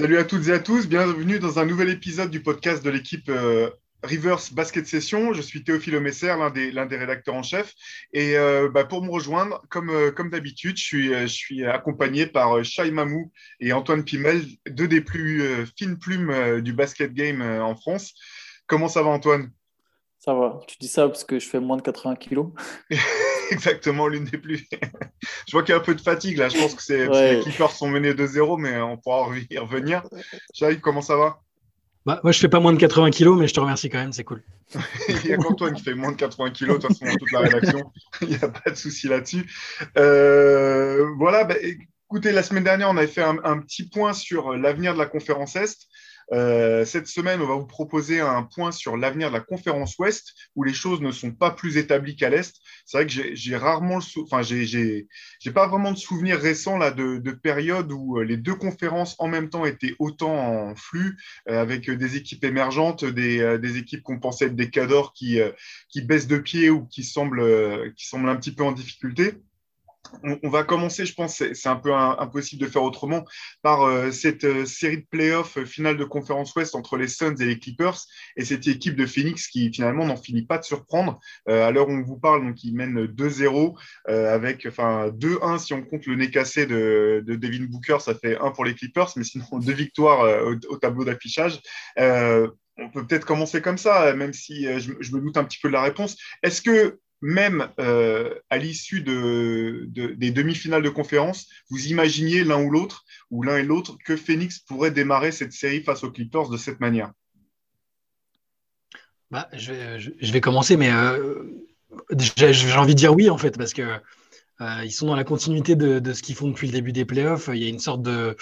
Salut à toutes et à tous, bienvenue dans un nouvel épisode du podcast de l'équipe euh, Rivers Basket Session. Je suis Théophile Messer, l'un des, l'un des rédacteurs en chef. Et euh, bah, pour me rejoindre, comme, euh, comme d'habitude, je suis, je suis accompagné par Shai Mamou et Antoine Pimel, deux des plus fines plumes du basket game en France. Comment ça va Antoine? Ça va, tu dis ça parce que je fais moins de 80 kilos. exactement l'une des plus. je vois qu'il y a un peu de fatigue là. Je pense que c'est ouais. les Clippers sont menés 2-0, mais on pourra y revenir. Jaïk, comment ça va? Bah, Moi, je fais pas moins de 80 kilos, mais je te remercie quand même, c'est cool. Il y a qu'Antoine qui fait moins de 80 kilos, de toute façon, dans toute la rédaction. Il n'y a pas de souci là-dessus. Euh, voilà, bah, écoutez, la semaine dernière, on avait fait un, un petit point sur l'avenir de la conférence Est. Euh, cette semaine, on va vous proposer un point sur l'avenir de la conférence Ouest, où les choses ne sont pas plus établies qu'à l'Est. C'est vrai que j'ai rarement le enfin, j'ai pas vraiment de souvenir récent là de, de périodes où euh, les deux conférences en même temps étaient autant en flux, euh, avec des équipes émergentes, des, des équipes qu'on pensait être des cadors qui, qui baissent de pied ou qui semblent, qui semblent un petit peu en difficulté on, va commencer, je pense, c'est un peu impossible de faire autrement, par euh, cette euh, série de playoffs euh, finale de conférence Ouest entre les Suns et les Clippers et cette équipe de Phoenix qui finalement n'en finit pas de surprendre. à l'heure où on vous parle, donc ils mènent 2-0 avec, enfin 2-1 si on compte le nez cassé de, Devin Booker, ça fait 1 pour les Clippers, mais sinon deux victoires au, tableau d'affichage on peut peut-être commencer comme ça, même si je, me doute un petit peu de la réponse. Est-ce que même euh, à l'issue de, des demi-finales de conférence, vous imaginiez l'un ou l'autre, ou l'un et l'autre, que Phoenix pourrait démarrer cette série face aux Clippers de cette manière bah, je, vais, je, vais, commencer, mais euh, j'ai envie de dire oui, en fait, parce que euh, ils sont dans la continuité de, de ce qu'ils font depuis le début des playoffs. Il y a une sorte de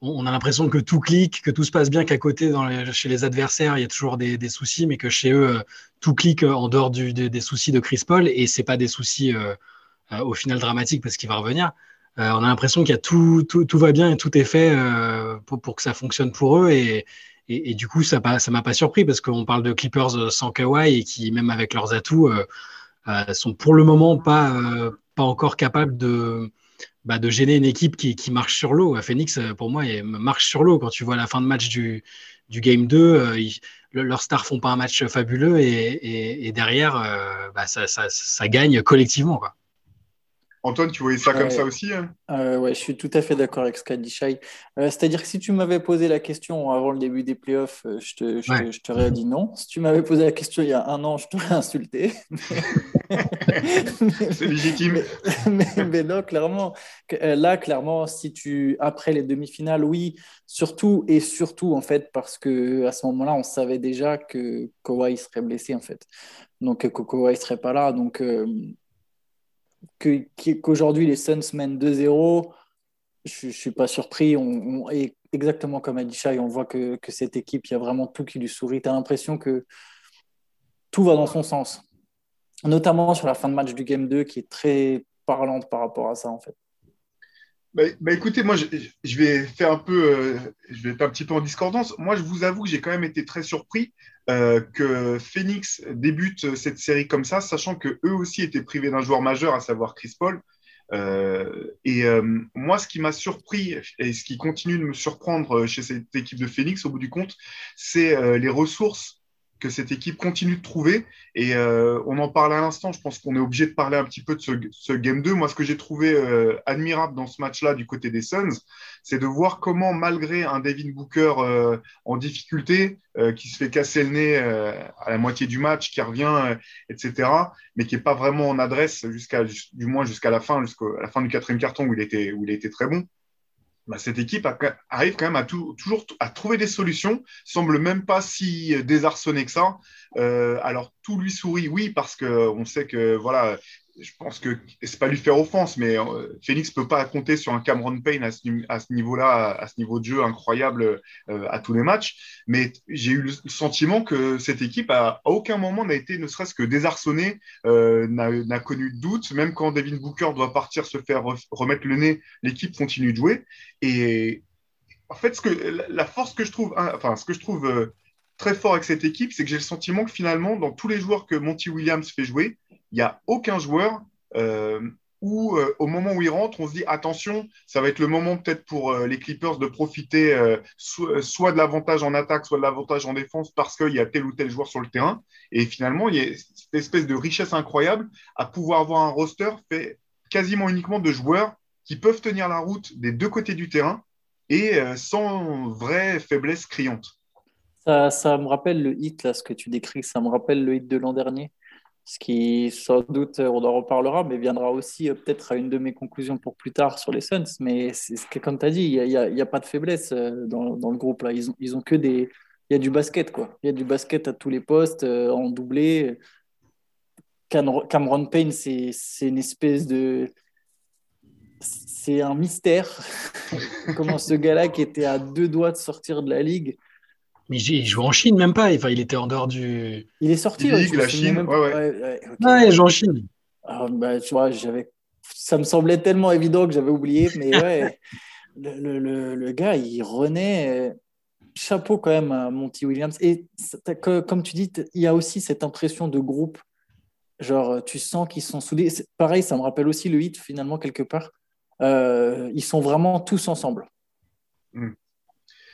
on a l'impression que tout clique, que tout se passe bien, qu'à côté, chez les adversaires, il y a toujours des, soucis, mais que chez eux, euh, tout clique en dehors des, soucis de Chris Paul, et c'est pas des soucis euh, euh, au final dramatiques parce qu'il va revenir. on a l'impression qu'il y a tout, tout, va bien et tout est fait pour, que ça fonctionne pour eux, et, du coup, ça ne m'a pas surpris parce qu'on parle de Clippers sans Kawhi et qui, même avec leurs atouts, sont pour le moment pas encore capables de bah, de gêner une équipe qui, marche sur l'eau. Phoenix, euh, pour moi, marche sur l'eau. Quand tu vois la fin de match du, Game 2, euh, leurs stars font pas un match fabuleux et, derrière, euh, bah, ça, ça, gagne collectivement. Antoine, tu voyais ça comme ça aussi hein? Euh, Ouais, je suis tout à fait d'accord avec ce qu'a dit Shai. Euh, c'est-à-dire que si tu m'avais posé la question avant le début des playoffs, euh, je, te, je, je t'aurais dit non. Si tu m'avais posé la question il y a un an, je t'aurais insulté. C'est légitime. Mais, mais, là, clairement, là, clairement, si tu après les demi-finales, oui, surtout et surtout en fait, parce que à ce moment-là, on savait déjà que Kawhi serait blessé en fait. Donc Kawhi serait pas là. Donc qu'aujourd'hui les Suns mènent 2-0, je ne suis pas surpris. Est exactement comme a dit on voit que, que, cette équipe, il y a vraiment tout qui lui sourit. Tu as l'impression que tout va dans son sens. Notamment sur la fin de match du Game 2 qui est très parlante par rapport à ça en fait. Bah, bah, écoutez, moi, je, vais faire un peu, euh, je vais être un petit peu en discordance. Moi, je vous avoue que j'ai quand même été très surpris euh, que Phoenix débute cette série comme ça, sachant que eux aussi étaient privés d'un joueur majeur, à savoir Chris Paul. Euh, et euh, moi, ce qui m'a surpris et ce qui continue de me surprendre chez cette équipe de Phoenix, au bout du compte, c'est euh, les ressources que cette équipe continue de trouver. Et euh, on en parle à l'instant, je pense qu'on est obligé de parler un petit peu de ce, Game 2. Moi, ce que j'ai trouvé euh, admirable dans ce match-là du côté des Suns, c'est de voir comment, malgré un Devin Booker euh, en difficulté, qui se fait casser le nez à la moitié du match, qui revient, etc., mais qui n'est pas vraiment en adresse jusqu'à, du moins jusqu'à la fin, jusqu'à la fin du quatrième carton où il était, où il était très bon. Bah, cette équipe arrive quand même à toujours à trouver des solutions, semble même pas si désarçonné que ça. Euh, alors tout lui sourit, oui, parce qu'on sait que voilà, je pense que c'est pas lui faire offense, mais euh, Phoenix peut pas compter sur un Cameron Payne à ce, niveau-là, à ce niveau de jeu incroyable euh, à tous les matchs. Mais j'ai eu le sentiment que cette équipe à, aucun moment n'a été ne serait-ce que désarçonnée, euh, n'a connu de doute. Même quand Devin Booker doit partir se faire remettre le nez, l'équipe continue de jouer. Et en fait, ce que la force que je trouve, enfin ce que je trouve très fort avec cette équipe, c'est que j'ai le sentiment que finalement, dans tous les joueurs que Monty Williams fait jouer, il n'y a aucun joueur euh, où euh, au moment où il rentre, on se dit attention, ça va être le moment peut-être pour euh, les Clippers de profiter soit de l'avantage en attaque, soit de l'avantage en défense parce qu'il y a tel ou tel joueur sur le terrain. Et finalement, il y a cette espèce de richesse incroyable à pouvoir avoir un roster fait quasiment uniquement de joueurs qui peuvent tenir la route des deux côtés du terrain et sans vraie faiblesse criante. Ça, ça, me rappelle le hit, là, ce que tu décris, ça me rappelle le hit de l'an dernier ce qui sans doute on en reparlera, mais viendra aussi euh, peut-être à une de mes conclusions pour plus tard sur les Suns. Mais c'est comme tu as dit, il n'y a, pas de faiblesse euh, dans, le groupe là. Ils ont, ils ont que des, il y a du basket quoi. Il y a du basket à tous les postes euh, en doublé. Cameron Payne, c'est une espèce de c'est un mystère. Comment ce gars-là qui était à deux doigts de sortir de la ligue mais il joue en Chine, même pas. Enfin, il était en dehors du. Il est sorti. Ligue, la Chine. Ouais, ouais. ouais, il joue en Chine. Ah, bah, tu vois, j'avais. Ça me semblait tellement évident que j'avais oublié, mais ouais. le, le, le, gars, il renaît. Chapeau quand même à Monty Williams. Et comme tu dis, il y a aussi cette impression de groupe. Genre, tu sens qu'ils sont soudés. Pareil, ça me rappelle aussi le hit, finalement, quelque part. Euh, ils sont vraiment tous ensemble. Mm.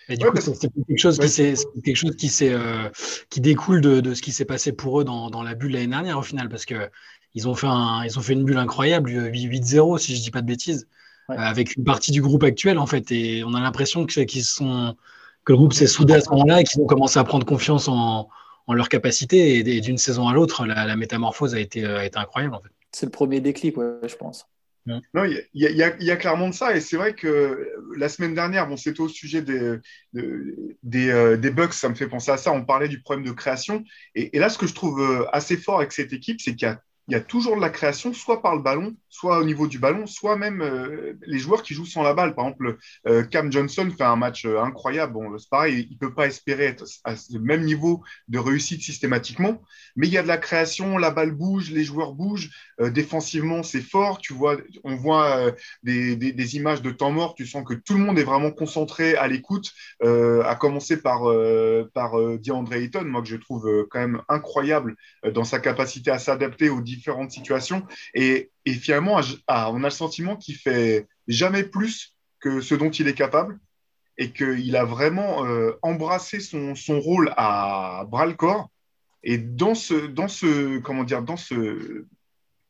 Et du coup, c'est quelque chose qui c'est quelque chose qui s'est euh, qui découle de, de ce qui s'est passé pour eux dans, dans la bulle l'année dernière au final parce que ils ont fait un, ils ont fait une bulle incroyable 8-0 si je dis pas de bêtises euh, avec une partie du groupe actuel en fait et on a l'impression que qu'ils sont que le groupe s'est soudé à ce moment-là et qu'ils ont commencé à prendre confiance en, en leur capacité et, d'une saison à l'autre la, la, métamorphose a été, a été incroyable en fait. C'est le premier déclic ouais, je pense. Non, il y, a clairement de ça. Et c'est vrai que la semaine dernière, bon, c'était au sujet des, des, euh, Bucks, ça me fait penser à ça. On parlait du problème de création. Et, et là, ce que je trouve euh, assez fort avec cette équipe, c'est qu'il y a il y a toujours de la création, soit par le ballon, soit au niveau du ballon, soit même euh, les joueurs qui jouent sans la balle. Par exemple, euh, Cam Johnson fait un match euh, incroyable. Bon, c'est pareil, il ne peut pas espérer être à ce même niveau de réussite systématiquement, mais il y a de la création, la balle bouge, les joueurs bougent. défensivement, c'est fort. Tu vois, on voit des, images de temps mort. Tu sens que tout le monde est vraiment concentré à l'écoute, à commencer par, par DeAndre Ayton, moi que je trouve quand même incroyable dans sa capacité à s'adapter aux différentes situations. Et, et finalement, ah, on a le sentiment qu'il fait jamais plus que ce dont il est capable et qu'il a vraiment euh, embrassé son, son, rôle à bras le corps. Et dans ce, dans ce, comment dire, dans ce,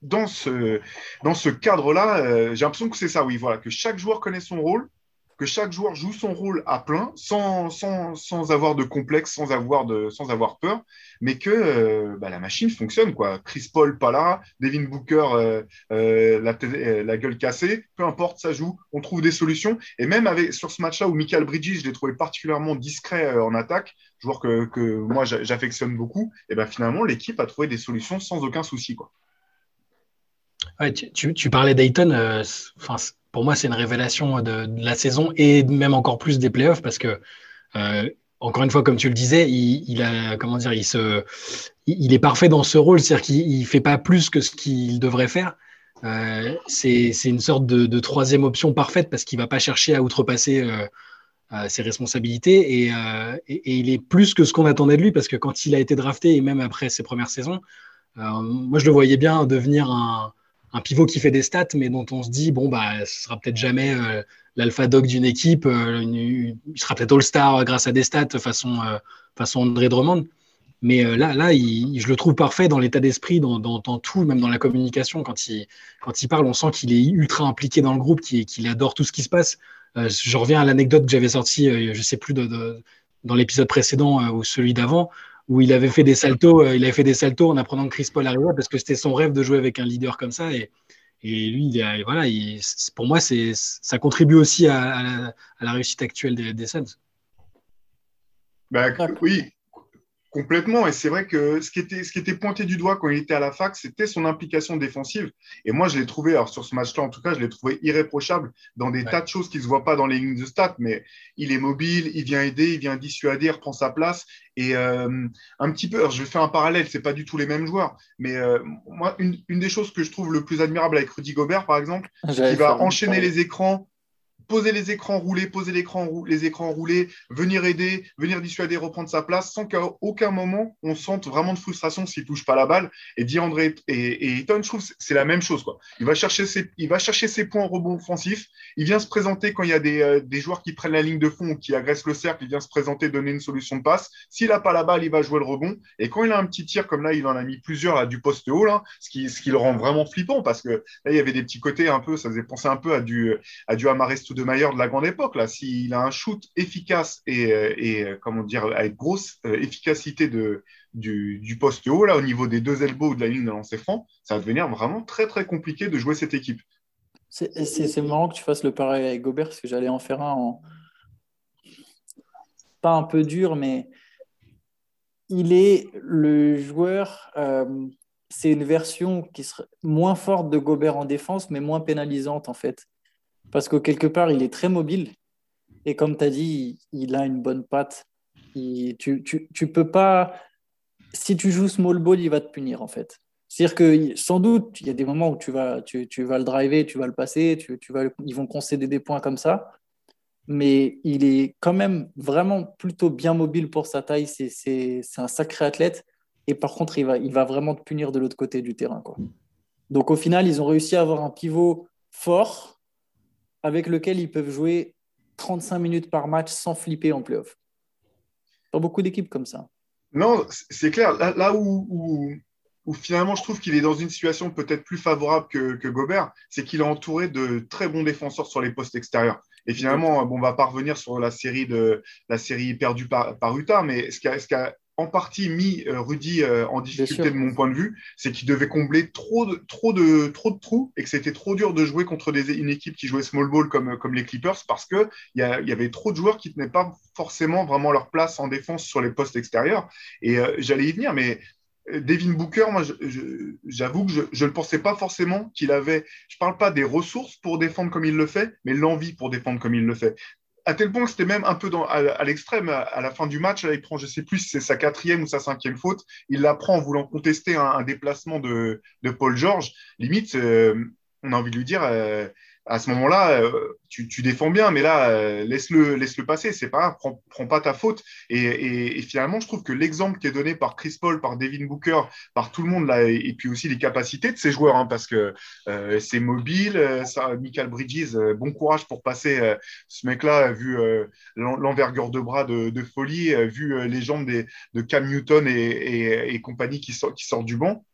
dans ce, dans ce cadre-là, euh, j'ai l'impression que c'est ça, oui, voilà, que chaque joueur connaît son rôle que chaque joueur joue son rôle à plein, sans, sans, sans avoir de complexe, sans avoir, de, sans avoir peur, mais que euh, bah, la machine fonctionne. Quoi. Chris Paul pas là, Devin Booker euh, euh, la, la, gueule cassée, peu importe, ça joue, on trouve des solutions. Et même sur ce match-là où Michael Bridges, je l'ai trouvé particulièrement discret en attaque, joueur que, que moi j'affectionne beaucoup, et ben finalement l'équipe a trouvé des solutions sans aucun souci. Quoi. Ouais, tu, tu, tu, parlais d'Ayton, pour moi, c'est une révélation de, la saison et même encore plus des playoffs parce que, euh, encore une fois, comme tu le disais, il, a, comment dire, il, se, il, est parfait dans ce rôle, c'est-à-dire qu'il ne fait pas plus que ce qu'il devrait faire. Euh, c'est une sorte de, troisième option parfaite parce qu'il ne va pas chercher à outrepasser euh, ses responsabilités et, et, il est plus que ce qu'on attendait de lui parce que quand il a été drafté et même après ses premières saisons, moi je le voyais bien devenir un, un pivot qui fait des stats, mais dont on se dit, bon, bah, ce sera peut-être jamais euh, l'alpha dog d'une équipe. Euh, il sera peut-être all-star grâce à des stats façon, euh, façon André Drummond. Mais là, là je le trouve parfait dans l'état d'esprit, dans, dans, tout, même dans la communication. Quand il, quand il parle, on sent qu'il est ultra impliqué dans le groupe, qu'il adore tout ce qui se passe. je reviens à l'anecdote que j'avais sortie, je sais plus, dans l'épisode précédent ou celui d'avant, où il avait fait des saltos, euh, il avait fait des saltos en apprenant que Chris Paul arrivait parce que c'était son rêve de jouer avec un leader comme ça. Et, et lui, il voilà, pour moi, c'est, ça contribue aussi à, la, réussite actuelle des, des Suns. Bah, oui, Complètement. Et c'est vrai que ce qui, était, ce qui était pointé du doigt quand il était à la fac, c'était son implication défensive. Et moi, je l'ai trouvé, alors sur ce match-là, en tout cas, je l'ai trouvé irréprochable dans des tas de choses qui ne se voient pas dans les lignes de stats. Mais il est mobile, il vient aider, il vient dissuader, il prend sa place. Et euh, un petit peu, alors je vais faire un parallèle, c'est pas du tout les mêmes joueurs. Mais euh, moi, une, une, des choses que je trouve le plus admirable avec Rudy Gobert, par exemple, qui va enchaîner les écrans poser les écrans roulés, poser les écrans roulés, venir aider, venir dissuader, reprendre sa place, sans qu'à aucun moment on sente vraiment de frustration s'il touche pas la balle. Et DeAndre et, et Eaton, je trouve c'est la même chose. Quoi. Il, va chercher ses, il va chercher ses points en rebond offensif. Il vient se présenter quand il y a des, euh, des, joueurs qui prennent la ligne de fond ou qui agressent le cercle. Il vient se présenter, donner une solution de passe. S'il n'a pas la balle, il va jouer le rebond. Et quand il a un petit tir comme là, il en a mis plusieurs là, du poste haut, là, ce, qui, ce qui le rend vraiment flippant parce que là, il y avait des petits côtés un peu, ça faisait penser un peu à du, à du de Maillard de la grande époque. Là, s'il a un shoot efficace et, euh, et euh, comment dire, avec grosse euh, efficacité de, du, poste haut, là, au niveau des deux elbows de la ligne de lancer franc, ça va devenir vraiment très, très compliqué de jouer cette équipe. C'est marrant que tu fasses le pareil avec Gobert, parce que j'allais en faire un. Pas un peu dur, mais il est le joueur. C'est une version qui serait moins forte de Gobert en défense, mais moins pénalisante en fait. Parce que quelque part, il est très mobile. Et comme tu as dit, il, a une bonne patte. tu, tu, tu, peux pas. Si tu joues small ball, il va te punir en fait. C'est-à-dire que sans doute, il y a des moments où tu vas, tu, tu vas le driver, tu vas le passer, tu, tu vas, ils vont concéder des points comme ça. Mais il est quand même vraiment plutôt bien mobile pour sa taille. C'est un sacré athlète. Et par contre, il va, il va vraiment te punir de l'autre côté du terrain. Quoi. Donc au final, ils ont réussi à avoir un pivot fort avec lequel ils peuvent jouer 35 minutes par match sans flipper en playoff. Pas beaucoup d'équipes comme ça. Non, c'est clair. Là, où, finalement je trouve qu'il est dans une situation peut-être plus favorable que, que Gobert, c'est qu'il est entouré de très bons défenseurs sur les postes extérieurs. Et finalement, bon, on va pas revenir sur la série de la série perdue par, par Utah, mais ce qui a, ce qui a en partie mis euh, Rudy euh, en difficulté de mon point de vue, c'est qu'il devait combler trop de, trop, de, trop de trous et que c'était trop dur de jouer contre des, une équipe qui jouait small ball comme, comme les Clippers parce qu'il y, y avait trop de joueurs qui ne tenaient pas forcément vraiment leur place en défense sur les postes extérieurs. Et euh, j'allais y venir, mais Devin Booker, moi, j'avoue que je ne pensais pas forcément qu'il avait, je ne parle pas des ressources pour défendre comme il le fait, mais l'envie pour défendre comme il le fait à tel point que c'était même un peu dans, à, l'extrême, à, la fin du match, là, il prend, je sais plus si c'est sa quatrième ou sa cinquième faute, il la prend en voulant contester un, déplacement de, de, Paul George. Limite, euh, on a envie de lui dire, euh, à ce moment-là, euh, tu, défends bien, mais là, euh, laisse-le laisse -le passer, c'est pas grave, prends, prends, pas ta faute. Et, finalement, je trouve que l'exemple qui est donné par Chris Paul, par Devin Booker, par tout le monde, là, et, puis aussi les capacités de ces joueurs, hein, parce que euh, c'est mobile, ça, Michael Bridges, bon courage pour passer ce mec-là, vu l'envergure de bras de, folie, vu les jambes des, de Cam Newton et, compagnie qui, sort, qui sortent du banc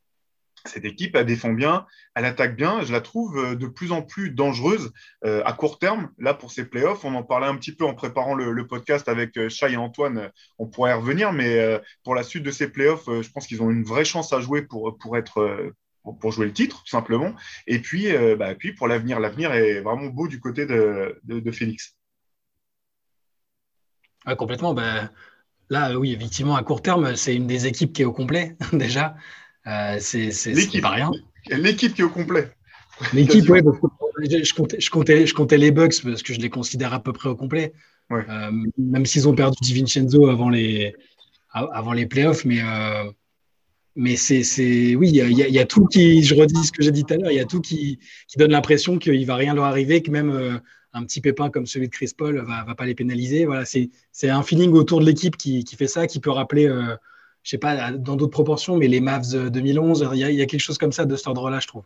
cette équipe, elle défend bien, elle attaque bien. Je la trouve euh, de plus en plus dangereuse euh, à court terme. Là, pour ces playoffs, on en parlait un petit peu en préparant le, podcast avec euh, Chai et Antoine. On pourrait y revenir, mais pour la suite de ces playoffs, je pense qu'ils ont une vraie chance à jouer pour, être pour jouer le titre, tout simplement. Et puis, bah, puis pour l'avenir, l'avenir est vraiment beau du côté de, de, Phoenix. complètement. Ben, là, oui, effectivement, à court terme, c'est une des équipes qui est au complet déjà. Euh, c'est pas rien. L'équipe qui est au complet. L'équipe, oui, je, comptais, je, comptais, je comptais les Bucks parce que je les considère à peu près au complet. Euh, même s'ils ont perdu Di Vincenzo avant les, avant les playoffs, mais, euh, mais c'est, oui, il y, y, a tout qui, je redis ce que j'ai dit tout à l'heure, il y a tout qui, qui donne l'impression qu'il ne va rien leur arriver, que même un petit pépin comme celui de Chris Paul ne va, va, pas les pénaliser. Voilà, c'est un feeling autour de l'équipe qui, qui, fait ça, qui peut rappeler je sais pas, dans d'autres proportions, mais les Mavs 2011, il y, a quelque chose comme ça de cet ordre-là, je trouve.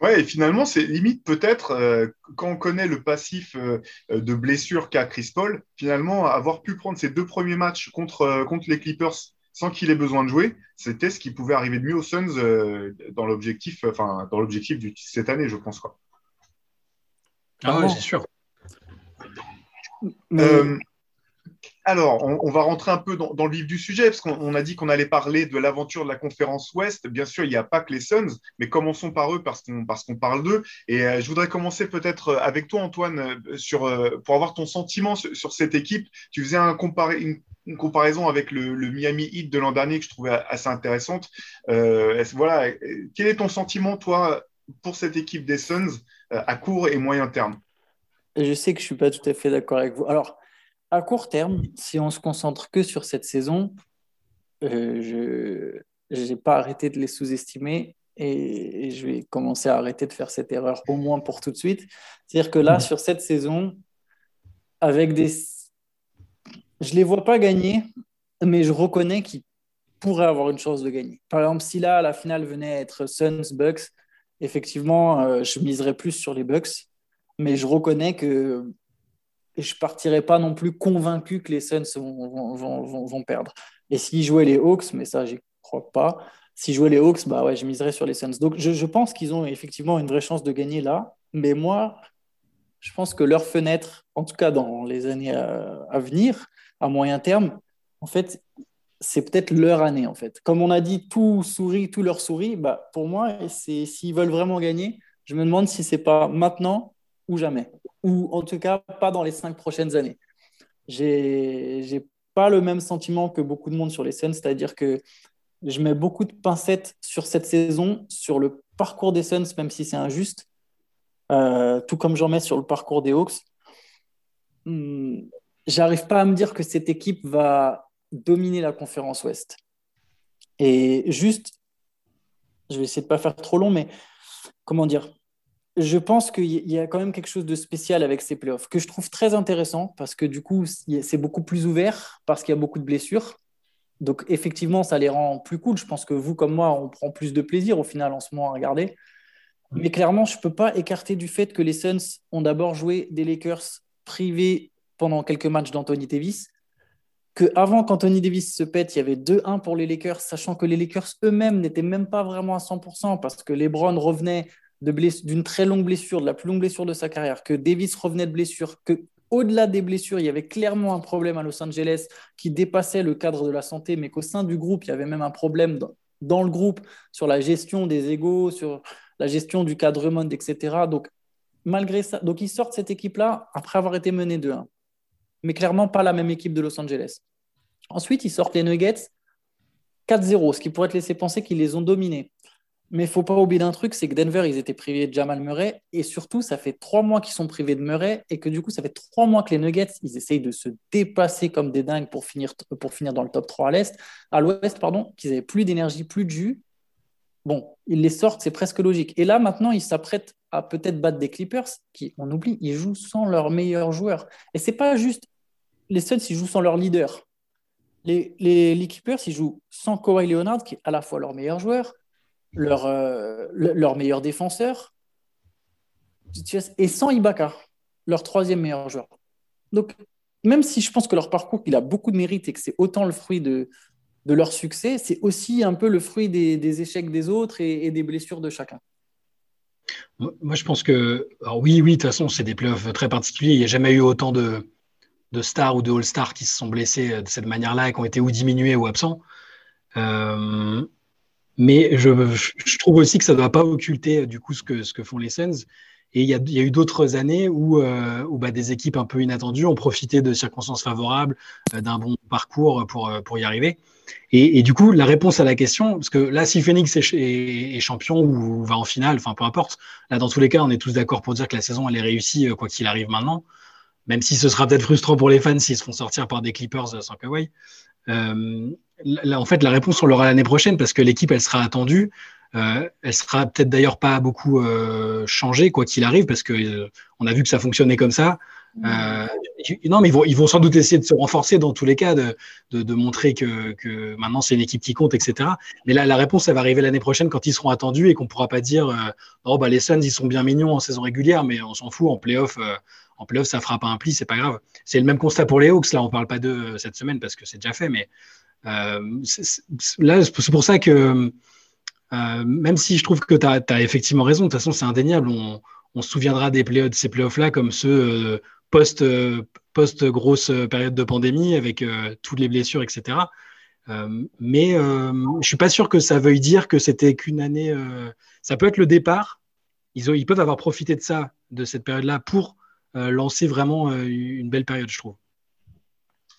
Ouais, et finalement, c'est limite peut-être, euh, quand on connaît le passif euh, de blessure qu'a Chris Paul, finalement, avoir pu prendre ses deux premiers matchs contre, euh, contre les Clippers sans qu'il ait besoin de jouer, c'était ce qui pouvait arriver de mieux aux Suns dans l'objectif, enfin, dans l'objectif de cette année, je pense. Quoi. Ah ouais, c'est sûr. Alors, on, va rentrer un peu dans, le vif du sujet, parce qu'on a dit qu'on allait parler de l'aventure de la conférence Ouest. Bien sûr, il n'y a pas que les Suns, mais commençons par eux parce qu'on parle d'eux. Et euh, je voudrais commencer peut-être euh, avec toi, Antoine, euh, pour avoir ton sentiment sur, cette équipe. Tu faisais un une, comparaison avec le, Miami Heat de l'an dernier que je trouvais assez intéressante. voilà, quel est ton sentiment, toi, pour cette équipe des Suns à court et moyen terme? Je sais que je ne suis pas tout à fait d'accord avec vous. Alors, à court terme, si on se concentre que sur cette saison, euh, je n'ai pas arrêté de les sous-estimer. et, je vais commencer à arrêter de faire cette erreur au moins pour tout de suite. C'est-à-dire que là, mmh. sur cette saison, avec des... Je ne les vois pas gagner, mais je reconnais qu'ils pourraient avoir une chance de gagner. Par exemple, si là, la finale venait à être Suns-Bucks, effectivement, euh, je miserais plus sur les Bucks, mais je reconnais que je ne partirais pas non plus convaincu que les Suns vont, vont, perdre. Et s'ils jouaient les Hawks, mais ça, j'y crois pas, s'ils jouaient les Hawks, bah ouais, je miserais sur les Suns. Donc, je, je pense qu'ils ont effectivement une vraie chance de gagner là, mais moi, je pense que leur fenêtre, en tout cas dans les années à, venir, à moyen terme, en fait, c'est peut-être leur année. En fait, comme on a dit, tout sourit, tout leur sourit. Bah, pour moi, c'est s'ils veulent vraiment gagner, je me demande si c'est pas maintenant ou jamais, ou en tout cas pas dans les cinq prochaines années. J'ai pas le même sentiment que beaucoup de monde sur les Suns, c'est-à-dire que je mets beaucoup de pincettes sur cette saison, sur le parcours des Suns, même si c'est injuste. Euh, tout comme j'en mets sur le parcours des Hawks. Hmm, j'arrive pas à me dire que cette équipe va dominer la conférence Ouest. Et juste, je vais essayer de pas faire trop long, mais comment dire? Je pense qu'il y a quand même quelque chose de spécial avec ces playoffs que je trouve très intéressant parce que du coup, c'est beaucoup plus ouvert parce qu'il y a beaucoup de blessures. Donc effectivement, ça les rend plus cool. Je pense que vous, comme moi, on prend plus de plaisir au final en ce moment à regarder. Mais clairement, je ne peux pas écarter du fait que les Suns ont d'abord joué des Lakers privés pendant quelques matchs d'Anthony Davis. Que avant qu'Anthony Davis se pète, il y avait 2-1 pour les Lakers, sachant que les Lakers eux-mêmes n'étaient même pas vraiment à 100% parce que LeBron revenait d'une très longue blessure, de la plus longue blessure de sa carrière, que Davis revenait de blessure, que au-delà des blessures, il y avait clairement un problème à Los Angeles qui dépassait le cadre de la santé, mais qu'au sein du groupe, il y avait même un problème dans le groupe sur la gestion des égaux, sur la gestion du cadre monde, etc. Donc, malgré ça, donc ils sortent cette équipe-là après avoir été menés 2-1. Mais clairement, pas la même équipe de Los Angeles. Ensuite, ils sortent les Nuggets 4-0, ce qui pourrait te laisser penser qu'ils les ont dominés. Mais il faut pas oublier d'un truc, c'est que Denver, ils étaient privés de Jamal Murray. Et surtout, ça fait trois mois qu'ils sont privés de Murray. Et que du coup, ça fait trois mois que les Nuggets, ils essayent de se dépasser comme des dingues pour finir, pour finir dans le top 3 à l'Est. À l'Ouest, pardon, qu'ils avaient plus d'énergie, plus de jus. Bon, ils les sortent, c'est presque logique. Et là, maintenant, ils s'apprêtent à peut-être battre des Clippers, qui, on oublie, ils jouent sans leur meilleur joueur. Et c'est pas juste les Suns, ils jouent sans leur leader. Les, les, Clippers, ils jouent sans Kawhi Leonard, qui est à la fois leur meilleur joueur, leur, euh, leur meilleur défenseur, et sans Ibaka, leur troisième meilleur joueur. Donc, même si je pense que leur parcours, il a beaucoup de mérite et que c'est autant le fruit de, de leur succès, c'est aussi un peu le fruit des, échecs des autres et, des blessures de chacun. Moi, je pense que, oui, oui, de toute façon, c'est des playoffs très particuliers. Il n'y a jamais eu autant de, stars ou de all-stars qui se sont blessés de cette manière-là et qui ont été ou diminués ou absents. Euh, mais je, trouve aussi que ça ne doit pas occulter du coup ce que, ce que font les Suns. Et il y a, eu d'autres années où, euh, bah, des équipes un peu inattendues ont profité de circonstances favorables, euh, d'un bon parcours pour, pour y arriver. Et, du coup, la réponse à la question, parce que là, si Phoenix est, champion ou va en finale, enfin peu importe, là, dans tous les cas, on est tous d'accord pour dire que la saison, elle est réussie, euh, quoi qu'il arrive maintenant, même si ce sera peut-être frustrant pour les fans s'ils se font sortir par des Clippers sans Kawhi. Euh, là, en fait, la réponse, on l'aura l'année prochaine parce que l'équipe, elle sera attendue. Euh, elle sera peut-être d'ailleurs pas beaucoup euh, changée, quoi qu'il arrive, parce que on a vu que ça fonctionnait comme ça. Euh, non, mais ils vont, ils vont sans doute essayer de se renforcer dans tous les cas, de, de, de montrer que, que maintenant c'est une équipe qui compte, etc. Mais là, la réponse, elle va arriver l'année prochaine quand ils seront attendus et qu'on pourra pas dire euh, oh, bah, les Suns, ils sont bien mignons en saison régulière, mais on s'en fout, en playoff, euh, en playoff ça fera pas un pli, c'est pas grave. C'est le même constat pour les Hawks, là, on parle pas d'eux cette semaine parce que c'est déjà fait, mais là, c'est pour ça que même si je trouve que tu as, effectivement raison, de toute façon, c'est indéniable, on, se souviendra de ces playoffs-là comme ceux post, euh, post grosse période de pandémie avec euh, toutes les blessures, etc. Euh, mais je suis pas sûr que ça veuille dire que c'était qu'une année. ça peut être le départ. Ils, ils peuvent avoir profité de ça, de cette période-là, pour lancer vraiment une belle période, je trouve.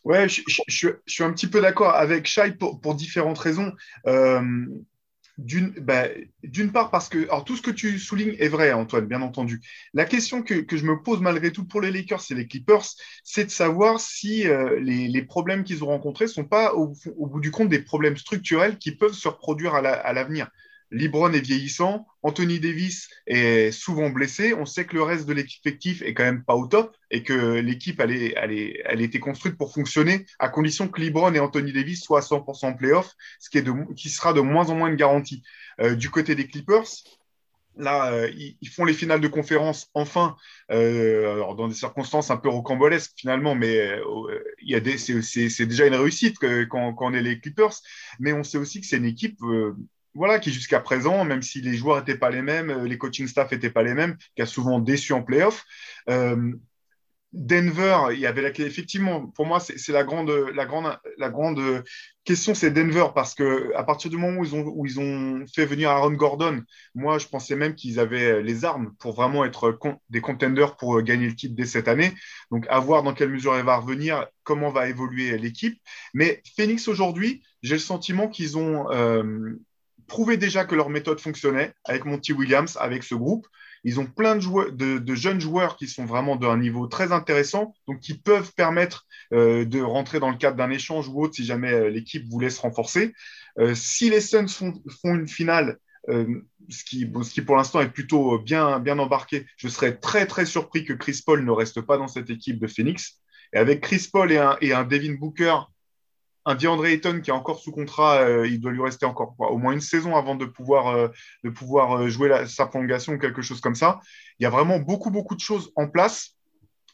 Ouais, je, suis un petit peu d'accord avec Shai pour, différentes raisons. Bah, d'une part parce que alors tout ce que tu soulignes est vrai, Antoine, bien entendu. La question que, je me pose malgré tout pour les Lakers et les Clippers, c'est de savoir si euh, les, problèmes qu'ils ont rencontrés ne sont pas au, bout du compte des problèmes structurels qui peuvent se reproduire à l'avenir. LeBron est vieillissant, Anthony Davis est souvent blessé. On sait que le reste de l'effectif est quand même pas au top et que l'équipe, elle, était construite pour fonctionner à condition que LeBron et Anthony Davis soient à 100% en playoff, ce qui, est de, qui sera de moins en moins une garantie. Euh, du côté des Clippers, Là, euh, ils, font les finales de conférence enfin, euh, dans des circonstances un peu rocambolesques finalement, mais il y a c'est, déjà une réussite quand, quand, on est les Clippers. Mais on sait aussi que c'est une équipe voilà, qui jusqu'à présent, même si les joueurs n'étaient pas les mêmes, les coaching staff n'étaient pas les mêmes, qui a souvent déçu en playoff. Denver, il y avait la, effectivement, pour moi, c'est la grande, la grande, la grande question, c'est Denver parce que à partir du moment où ils ont, où ils ont fait venir Aaron Gordon, moi, je pensais même qu'ils avaient les armes pour vraiment être des contenders pour gagner le titre dès cette année. Donc, à voir dans quelle mesure elle va revenir, comment va évoluer l'équipe. Mais Phoenix aujourd'hui, j'ai le sentiment qu'ils ont euh, prouvé déjà que leur méthode fonctionnait avec Monty Williams, avec ce groupe. Ils ont plein de, jeunes joueurs qui sont vraiment d'un niveau très intéressant, donc qui peuvent permettre euh, de rentrer dans le cadre d'un échange ou autre si jamais euh, l'équipe voulait se renforcer. Euh, si les Suns font, une finale, ce, qui, pour l'instant est plutôt bien, bien embarqué, je serais très très surpris que Chris Paul ne reste pas dans cette équipe de Phoenix. Et avec Chris Paul et un, et un Devin Booker un DeAndre Ayton qui est encore sous contrat, euh, il doit lui rester encore au moins une saison avant de pouvoir, euh, de pouvoir euh, jouer sa prolongation ou quelque chose comme ça. Il y a vraiment beaucoup, beaucoup de choses en place,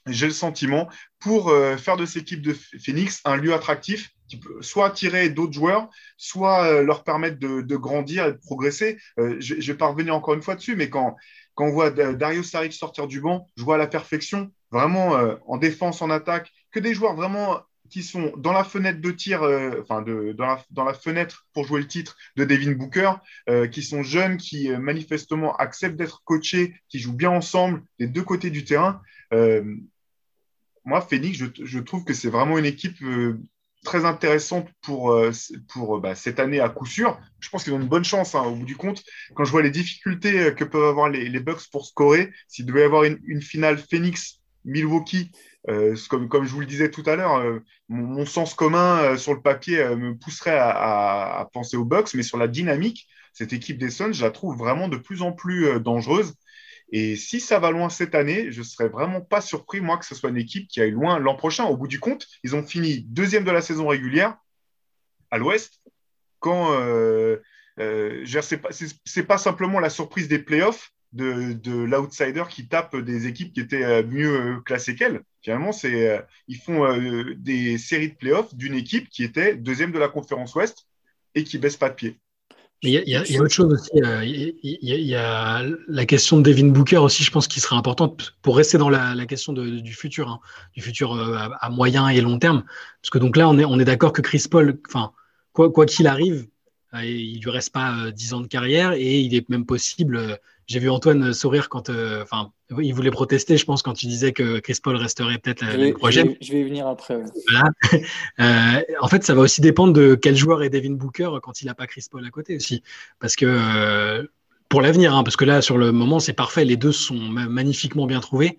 j'ai le sentiment, pour faire de cette équipe de Phoenix un lieu attractif qui peut soit attirer d'autres joueurs, soit leur permettre de, grandir et de progresser. je ne vais pas revenir encore une fois dessus, mais quand, quand on voit Dario Saric sortir du banc, je vois à la perfection, vraiment en défense, en attaque, que des joueurs vraiment qui sont dans la fenêtre de tir, euh, enfin de, dans, la, fenêtre pour jouer le titre de Devin Booker, euh, qui sont jeunes, qui euh, manifestement acceptent d'être coachés, qui jouent bien ensemble des deux côtés du terrain. moi, Phoenix, je, trouve que c'est vraiment une équipe très intéressante pour, pour bah, cette année à coup sûr. Je pense qu'ils ont une bonne chance hein, au bout du compte. Quand je vois les difficultés que peuvent avoir les, Bucks pour scorer, s'il devait y avoir une, finale Phoenix-Milwaukee euh, comme, je vous le disais tout à l'heure, euh, mon, sens commun euh, sur le papier me pousserait à, penser aux Bucks, mais sur la dynamique, cette équipe des Suns, je la trouve vraiment de plus en plus dangereuse. Et si ça va loin cette année, je ne serais vraiment pas surpris, moi, que ce soit une équipe qui aille loin l'an prochain. Au bout du compte, ils ont fini deuxième de la saison régulière à l'Ouest. Quand c'est pas, pas, simplement la surprise des playoffs, de, l'outsider qui tape des équipes qui étaient euh, mieux euh, classées qu'elle. Finalement, c'est, euh, ils font des séries de playoffs d'une équipe qui était deuxième de la conférence Ouest et qui baisse pas de pied. Il y, a autre chose aussi. Il y, a la question de Devin Booker aussi, je pense, qui sera importante pour rester dans la, question du futur, hein, du futur à, moyen et long terme. Parce que donc là, on est, on est d'accord que Chris Paul, enfin, quoi qu'il arrive, il lui reste pas 10 ans de carrière et il est même possible j'ai vu Antoine sourire quand, euh, enfin, il voulait protester, je pense, quand tu disais que Chris Paul resterait peut-être la prochaine. Je vais, y venir après. Euh, en fait, ça va aussi dépendre de quel joueur est Devin Booker quand il n'a pas Chris Paul à côté aussi, parce que euh, pour l'avenir, hein, parce que là, sur le moment, c'est parfait, les deux sont magnifiquement bien trouvés.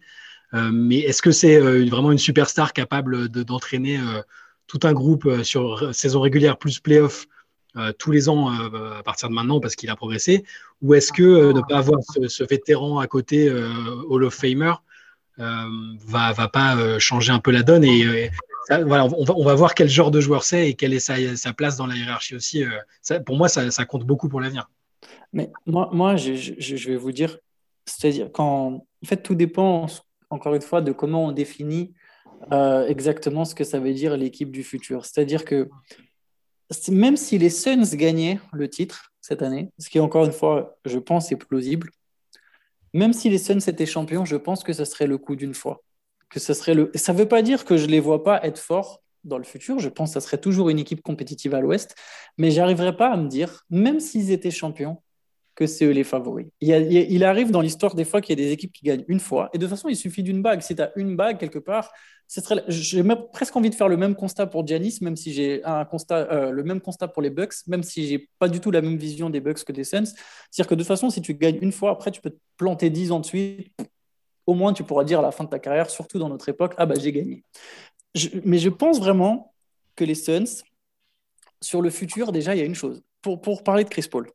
mais est-ce que c'est vraiment une superstar capable d'entraîner tout un groupe sur saison régulière plus playoff euh, tous les ans euh, à partir de maintenant parce qu'il a progressé Ou est-ce que euh, ne pas avoir ce, vétéran à côté, Hall of Famer, va, va pas changer un peu la donne et, voilà, on va, on va, voir quel genre de joueur c'est et quelle est sa, sa, place dans la hiérarchie aussi. Pour moi, ça, ça, compte beaucoup pour l'avenir. Mais moi, moi je, je, vais vous dire, c'est-à-dire quand en fait tout dépend encore une fois de comment on définit exactement ce que ça veut dire l'équipe du futur. C'est-à-dire que même si les Suns gagnaient le titre cette année, ce qui encore une fois, je pense, est plausible, même si les Suns étaient champions, je pense que ce serait le coup d'une fois. Que serait le... Ça ne veut pas dire que je ne les vois pas être forts dans le futur. Je pense que ça serait toujours une équipe compétitive à l'Ouest. Mais j'arriverai pas à me dire, même s'ils étaient champions, c'est eux les favoris. Il, arrive dans l'histoire des fois qu'il y a des équipes qui gagnent une fois. Et de toute façon, il suffit d'une bague. Si tu as une bague quelque part, j'ai presque envie de faire le même constat pour Giannis, même si j'ai un constat, euh, le même constat pour les Bucks, même si j'ai pas du tout la même vision des Bucks que des Suns. C'est-à-dire que de toute façon, si tu gagnes une fois, après, tu peux te planter dix ans de suite. Au moins, tu pourras dire à la fin de ta carrière, surtout dans notre époque, ah bah j'ai gagné. mais je pense vraiment que les Suns, sur le futur, déjà, il y a une chose. Pour, pour parler de Chris Paul,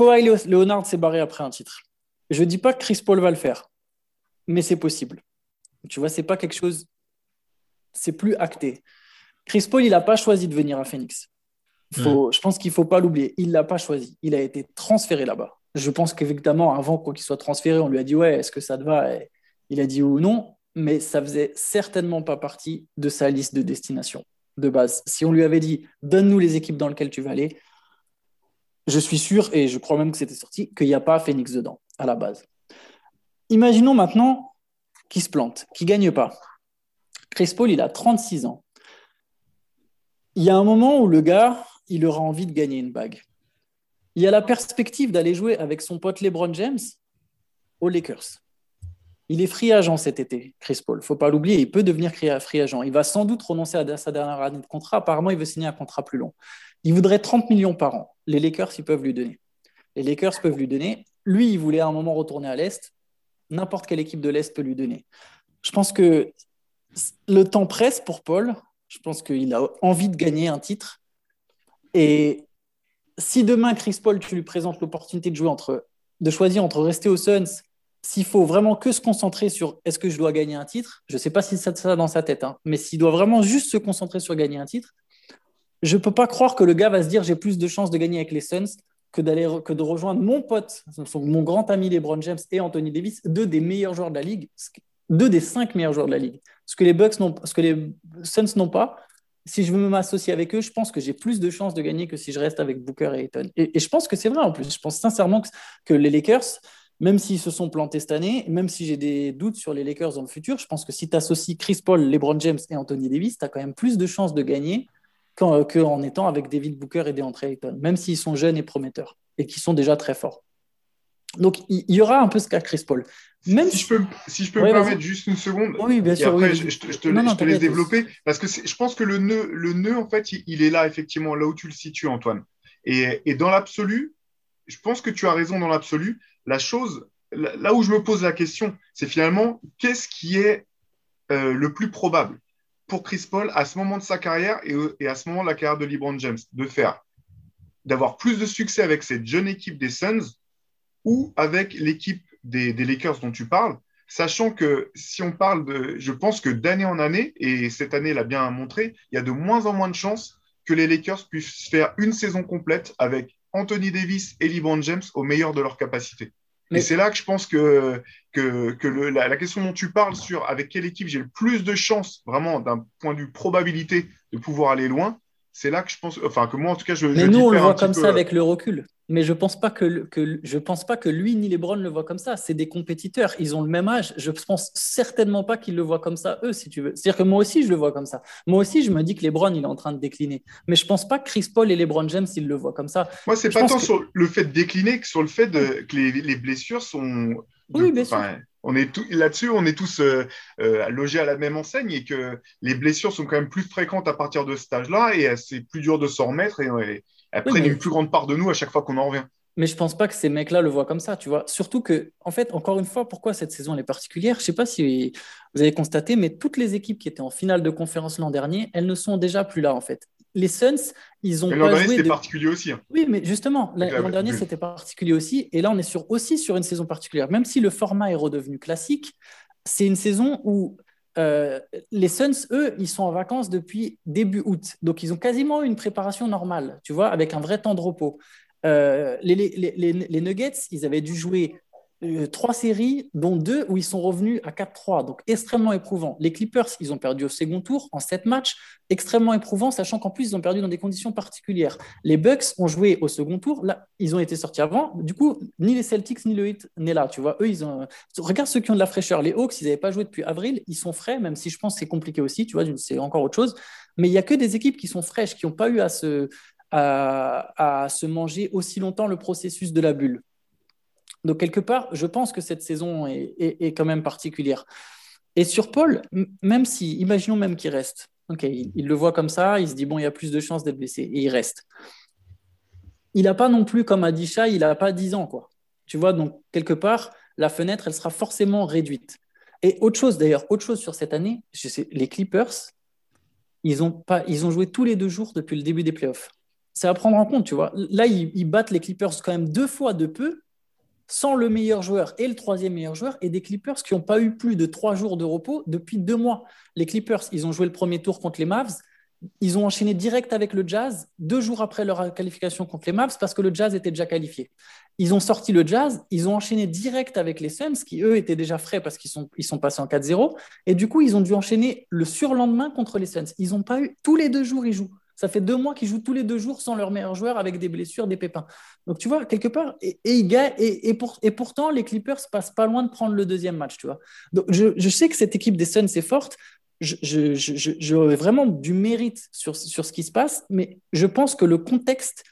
Kawhi Leonard s'est barré après un titre. Je ne dis pas que Chris Paul va le faire, mais c'est possible. Tu vois, c'est pas quelque chose, c'est plus acté. Chris Paul, il n'a pas choisi de venir à Phoenix. Faut, Je pense qu'il ne faut pas l'oublier. Il ne l'a pas choisi. Il a été transféré là-bas. Je pense qu'évidemment, avant qu'il soit transféré, on lui a dit Ouais, est-ce que ça te va? Il a dit ou non, mais ça faisait certainement pas partie de sa liste de destination de base. Si on lui avait dit Donne-nous les équipes dans lesquelles tu vas aller, je suis sûr, et je crois même que c'était sorti, qu'il n'y a pas Phoenix dedans, à la base. Imaginons maintenant qu'il se plante, qu'il ne gagne pas. Chris Paul, il a 36 ans. Il y a un moment où le gars, il aura envie de gagner une bague. Il y a la perspective d'aller jouer avec son pote LeBron James aux Lakers. Il est free agent cet été, Chris Paul. faut pas l'oublier, il peut devenir free agent. Il va sans doute renoncer à sa dernière année de contrat. Apparemment, il veut signer un contrat plus long. Il voudrait 30 millions par an. Les Lakers, ils peuvent lui donner. Les Lakers peuvent lui donner. Lui, il voulait à un moment retourner à l'Est. N'importe quelle équipe de l'Est peut lui donner. Je pense que le temps presse pour Paul. Je pense qu'il a envie de gagner un titre. Et si demain, Chris Paul, tu lui présentes l'opportunité de jouer entre, de choisir entre rester aux Suns, s'il faut vraiment que se concentrer sur est-ce que je dois gagner un titre, je ne sais pas si c'est ça dans sa tête, hein, mais s'il doit vraiment juste se concentrer sur gagner un titre, je peux pas croire que le gars va se dire j'ai plus de chances de gagner avec les Suns que, d'aller, que de rejoindre mon pote, mon grand ami LeBron James et Anthony Davis, deux des meilleurs joueurs de la ligue, deux des cinq meilleurs joueurs de la ligue. Ce que les Bucks ce que les Suns n'ont pas. Si je veux m'associer avec eux, je pense que j'ai plus de chances de gagner que si je reste avec Booker et Ayton. Et, je pense que c'est vrai en plus. Je pense sincèrement que, les Lakers, même s'ils se sont plantés cette année, même si j'ai des doutes sur les Lakers dans le futur, je pense que si tu associes Chris Paul, LeBron James et Anthony Davis, tu as quand même plus de chances de gagner qu'en étant avec David Booker et DeAndre Ayton, même s'ils sont jeunes et prometteurs et qui sont déjà très forts. Donc, il y aura un peu ce cas Chris Paul. Même si, je peux, si je peux me permettre juste une seconde, oui, bien sûr, après, je, te, laisse développer, parce que je pense que le nœud, le nœud, en fait, il, est là, effectivement, là où tu le situes, Antoine. Et, et dans l'absolu, je pense que tu as raison dans l'absolu. La chose, là où je me pose la question, c'est finalement, qu'est-ce qui est euh, le plus probable? Pour Chris Paul à ce moment de sa carrière et, à ce moment de la carrière de LeBron James de faire d'avoir plus de succès avec cette jeune équipe des Suns ou avec l'équipe des, Lakers dont tu parles, sachant que si on parle de, je pense que d'année en année, et cette année l'a bien montré, il y a de moins en moins de chances que les Lakers puissent faire une saison complète avec Anthony Davis et LeBron James au meilleur de leur capacité. Mais c'est là que je pense que, que, la, question dont tu parles sur avec quelle équipe j'ai le plus de chances, vraiment d'un point de vue probabilité, de pouvoir aller loin, c'est là que je pense, enfin que moi en tout cas je. Mais nous on le voit comme ça avec le recul mais je pense pas que, que je pense pas que lui ni LeBron le voient comme ça. C'est des compétiteurs, ils ont le même âge. Je pense certainement pas qu'ils le voient comme ça eux, si tu veux. C'est-à-dire que moi aussi je le vois comme ça. Moi aussi je me dis que LeBron il est en train de décliner, mais je pense pas que Chris Paul et LeBron James ils le voient comme ça. Moi c'est pas tant sur le fait de décliner que sur le fait de, que les, les blessures sont. Oui, bien sûr. On est là-dessus, on est tous euh, euh, logés à la même enseigne et que les blessures sont quand même plus fréquentes à partir de cet âge-là et c'est plus dur de s'en remettre et, elles prennent une plus grande part de nous à chaque fois qu'on en revient. Mais je pense pas que ces mecs-là le voient comme ça, tu vois. Surtout que, en fait, encore une fois, pourquoi cette saison est particulière? Je sais pas si vous avez constaté, mais toutes les équipes qui étaient en finale de conférence l'an dernier, elles ne sont déjà plus là, en fait. Les Suns, ils ont. L'an dernier, c'était particulier aussi. Hein. Oui, mais justement, l'an dernier, c'était particulier aussi. Et là, on est sur, aussi sur une saison particulière. Même si le format est redevenu classique, c'est une saison où euh, les Suns, eux, ils sont en vacances depuis début août. Donc, ils ont quasiment eu une préparation normale, tu vois, avec un vrai temps de repos. Euh, les, les, Nuggets, ils avaient dû jouer euh, trois séries, dont deux où ils sont revenus à 4-3, donc extrêmement éprouvant. Les Clippers, ils ont perdu au second tour en sept matchs, extrêmement éprouvant, sachant qu'en plus, ils ont perdu dans des conditions particulières. Les Bucks ont joué au second tour, là, ils ont été sortis avant, du coup, ni les Celtics ni le Heat n'est là, tu vois. Eux, ils ont. Regarde ceux qui ont de la fraîcheur. Les Hawks, ils n'avaient pas joué depuis avril, ils sont frais, même si je pense que c'est compliqué aussi, tu vois, c'est encore autre chose. Mais il n'y a que des équipes qui sont fraîches, qui n'ont pas eu à se, à, se manger aussi longtemps le processus de la bulle. Donc, quelque part, je pense que cette saison est, quand même particulière. Et sur Paul, même si, imaginons même qu'il reste, ok, il, le voit comme ça, il se dit, bon, il y a plus de chances d'être blessé, et il reste. Il n'a pas non plus, comme a dit Chat, il n'a pas 10 ans, quoi. Tu vois, donc, quelque part, la fenêtre, elle sera forcément réduite. Et autre chose, d'ailleurs, autre chose sur cette année, les Clippers, ils ont, pas, ils ont joué tous les deux jours depuis le début des playoffs c'est à prendre en compte, tu vois. Là, ils, battent les Clippers quand même deux fois de peu, sans le meilleur joueur et le troisième meilleur joueur, et des Clippers qui n'ont pas eu plus de trois jours de repos depuis deux mois. Les Clippers, ils ont joué le premier tour contre les Mavs, ils ont enchaîné direct avec le Jazz deux jours après leur qualification contre les Mavs parce que le Jazz était déjà qualifié. Ils ont sorti le Jazz, ils ont enchaîné direct avec les Suns qui eux étaient déjà frais parce qu'ils sont, ils sont passés en 4-0 et du coup ils ont dû enchaîner le surlendemain contre les Suns. Ils n'ont pas eu tous les deux jours ils jouent. Ça fait deux mois qu'ils jouent tous les deux jours sans leur meilleur joueur avec des blessures, des pépins. Donc tu vois quelque part et, pourtant les Clippers passent pas loin de prendre le deuxième match. Donc je, sais que cette équipe des Suns est forte, j'aurais vraiment du mérite sur, ce qui se passe, mais je pense que le contexte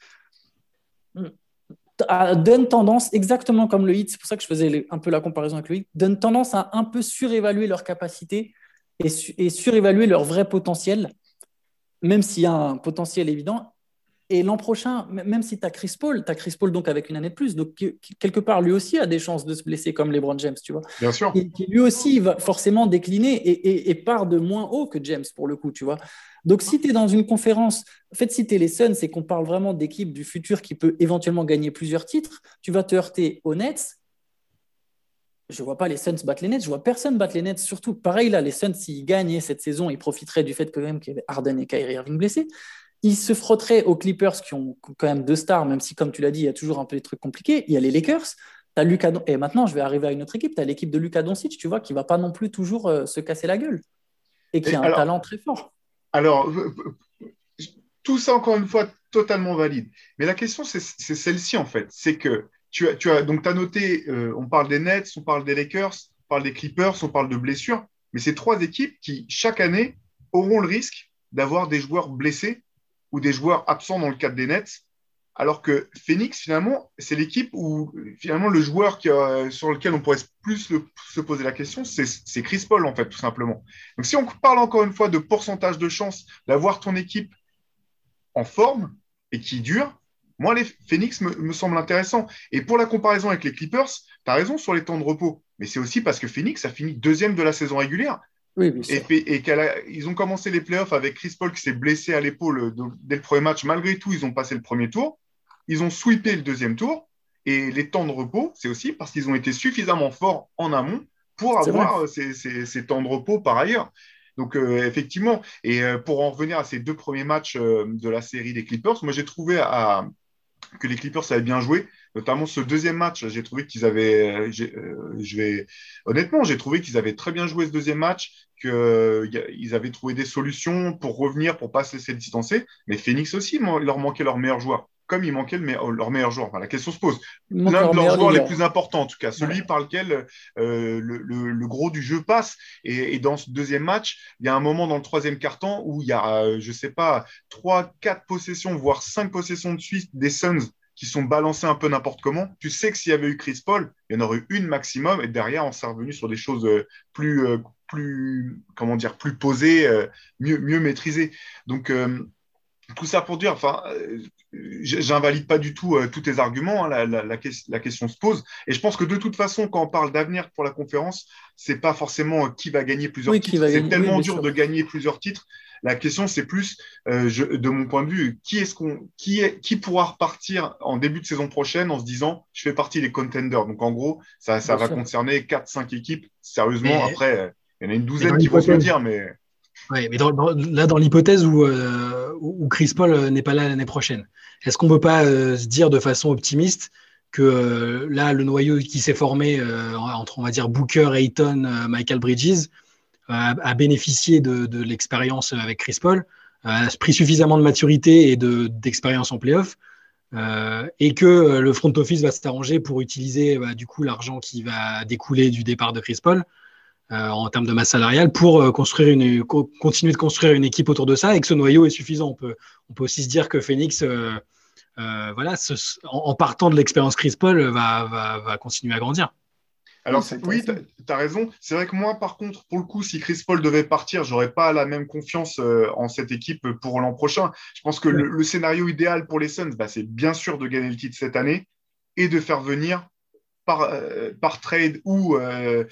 donne tendance, exactement comme le hit, c'est pour ça que je faisais un peu la comparaison avec le hit, donne tendance à un peu surévaluer leur capacité et surévaluer leur vrai potentiel, même s'il y a un potentiel évident, et l'an prochain, même si tu as Chris Paul, tu as Chris Paul donc avec une année de plus, donc quelque part lui aussi a des chances de se blesser comme LeBron James, tu vois. Bien sûr. Et qui lui aussi va forcément décliner et, part de moins haut que James pour le coup, tu vois. Donc si tu es dans une conférence, en fait, si tu es les Suns et qu'on parle vraiment d'équipe du futur qui peut éventuellement gagner plusieurs titres, tu vas te heurter aux Nets. Je vois pas les Suns battre les Nets, je vois personne battre les Nets, surtout pareil là, les Suns, s'ils gagnaient cette saison, ils profiteraient du fait que même qu'il y avait Harden et Kyrie Irving blessés. Il se frotterait aux Clippers qui ont quand même deux stars, même si, comme tu l'as dit, il y a toujours un peu des trucs compliqués. Il y a les Lakers. As Lucas Et maintenant, je vais arriver à une autre équipe. Tu as l'équipe de Lucas Doncic, tu vois, qui va pas non plus toujours euh, se casser la gueule et qui a un talent très fort. Alors, tout ça, encore une fois, totalement valide. Mais la question, c'est celle-ci, en fait. C'est que tu as, tu as donc as noté, euh, on parle des Nets, on parle des Lakers, on parle des Clippers, on parle de blessures. Mais c'est trois équipes qui, chaque année, auront le risque d'avoir des joueurs blessés ou des joueurs absents dans le cadre des Nets. Alors que Phoenix, finalement, c'est l'équipe où finalement le joueur sur lequel on pourrait plus se poser la question, c'est Chris Paul, en fait, tout simplement. Donc si on parle encore une fois de pourcentage de chance d'avoir ton équipe en forme et qui dure, moi, les Phoenix me, me semble intéressant. Et pour la comparaison avec les Clippers, tu as raison sur les temps de repos. Mais c'est aussi parce que Phoenix a fini deuxième de la saison régulière et, ils ont commencé les playoffs avec Chris Paul qui s'est blessé à l'épaule euh, dès le premier match. Malgré tout, ils ont passé le premier tour. Ils ont sweepé le deuxième tour. Et les temps de repos, c'est aussi parce qu'ils ont été suffisamment forts en amont pour avoir euh, ces, temps de repos par ailleurs. Donc, euh, effectivement, et pour en revenir à ces deux premiers matchs de la série des Clippers, moi j'ai trouvé que les Clippers avaient bien joué. Notamment ce deuxième match, j'ai trouvé qu'ils avaient, euh, euh, honnêtement, j'ai trouvé qu'ils avaient très bien joué ce deuxième match, qu'ils avaient trouvé des solutions pour revenir, pour pas se laisser distancer. Mais Phoenix aussi, leur manquait leur meilleur joueur, comme il manquait leur meilleur joueur. la question se pose. L'un de leurs joueurs les plus importants, en tout cas, celui par lequel le, gros du jeu passe. Et, dans ce deuxième match, il y a un moment dans le troisième quart-temps où il y a, je sais pas, trois, quatre possessions, voire cinq possessions de suite des Suns qui sont balancés un peu n'importe comment. Tu sais que s'il y avait eu Chris Paul, il y en aurait eu une maximum, et derrière, on s'est revenu sur des choses euh, plus, euh, plus comment dire, plus posées, euh, mieux, mieux maîtrisées. Donc, tout ça pour dire, enfin, j'invalide pas du tout tous tes arguments, hein, la, la, question se pose. Et je pense que de toute façon, quand on parle d'avenir pour la conférence, c'est pas forcément qui va gagner plusieurs titres. C'est tellement dur de gagner plusieurs titres la question, c'est plus, euh, de mon point de vue, qui est-ce qu'on, qui est, qui pourra repartir en début de saison prochaine en se disant, je fais partie des contenders. Donc en gros, ça, ça va concerner 4-5 équipes. Sérieusement, après, il y en a une douzaine qui vont se le dire, mais. Oui, mais là, dans l'hypothèse où, euh, où Chris Paul euh, n'est pas là l'année prochaine, est-ce qu'on ne peut pas se dire de façon optimiste que là, le noyau qui s'est formé entre, on va dire, Booker, Ayton, Michael Bridges, a, bénéficié de, l'expérience avec Chris Paul, a pris suffisamment de maturité et d'expérience en playoff, euh, et que euh, le front office va s'arranger pour utiliser bah, du coup l'argent qui va découler du départ de Chris Paul euh, en termes de masse salariale pour construire une, continuer de construire une équipe autour de ça et que ce noyau est suffisant. On peut, on peut aussi se dire que Phoenix, voilà, en, partant de l'expérience Chris Paul, va, va, va continuer à grandir. Alors, oui, tu as, raison. C'est vrai que moi, par contre, pour le coup, si Chris Paul devait partir, j'aurais pas la même confiance euh, en cette équipe pour l'an prochain. Je pense que le, scénario idéal pour les Suns, bah, c'est bien sûr de gagner le titre cette année et de faire venir par, euh, par trade ou euh,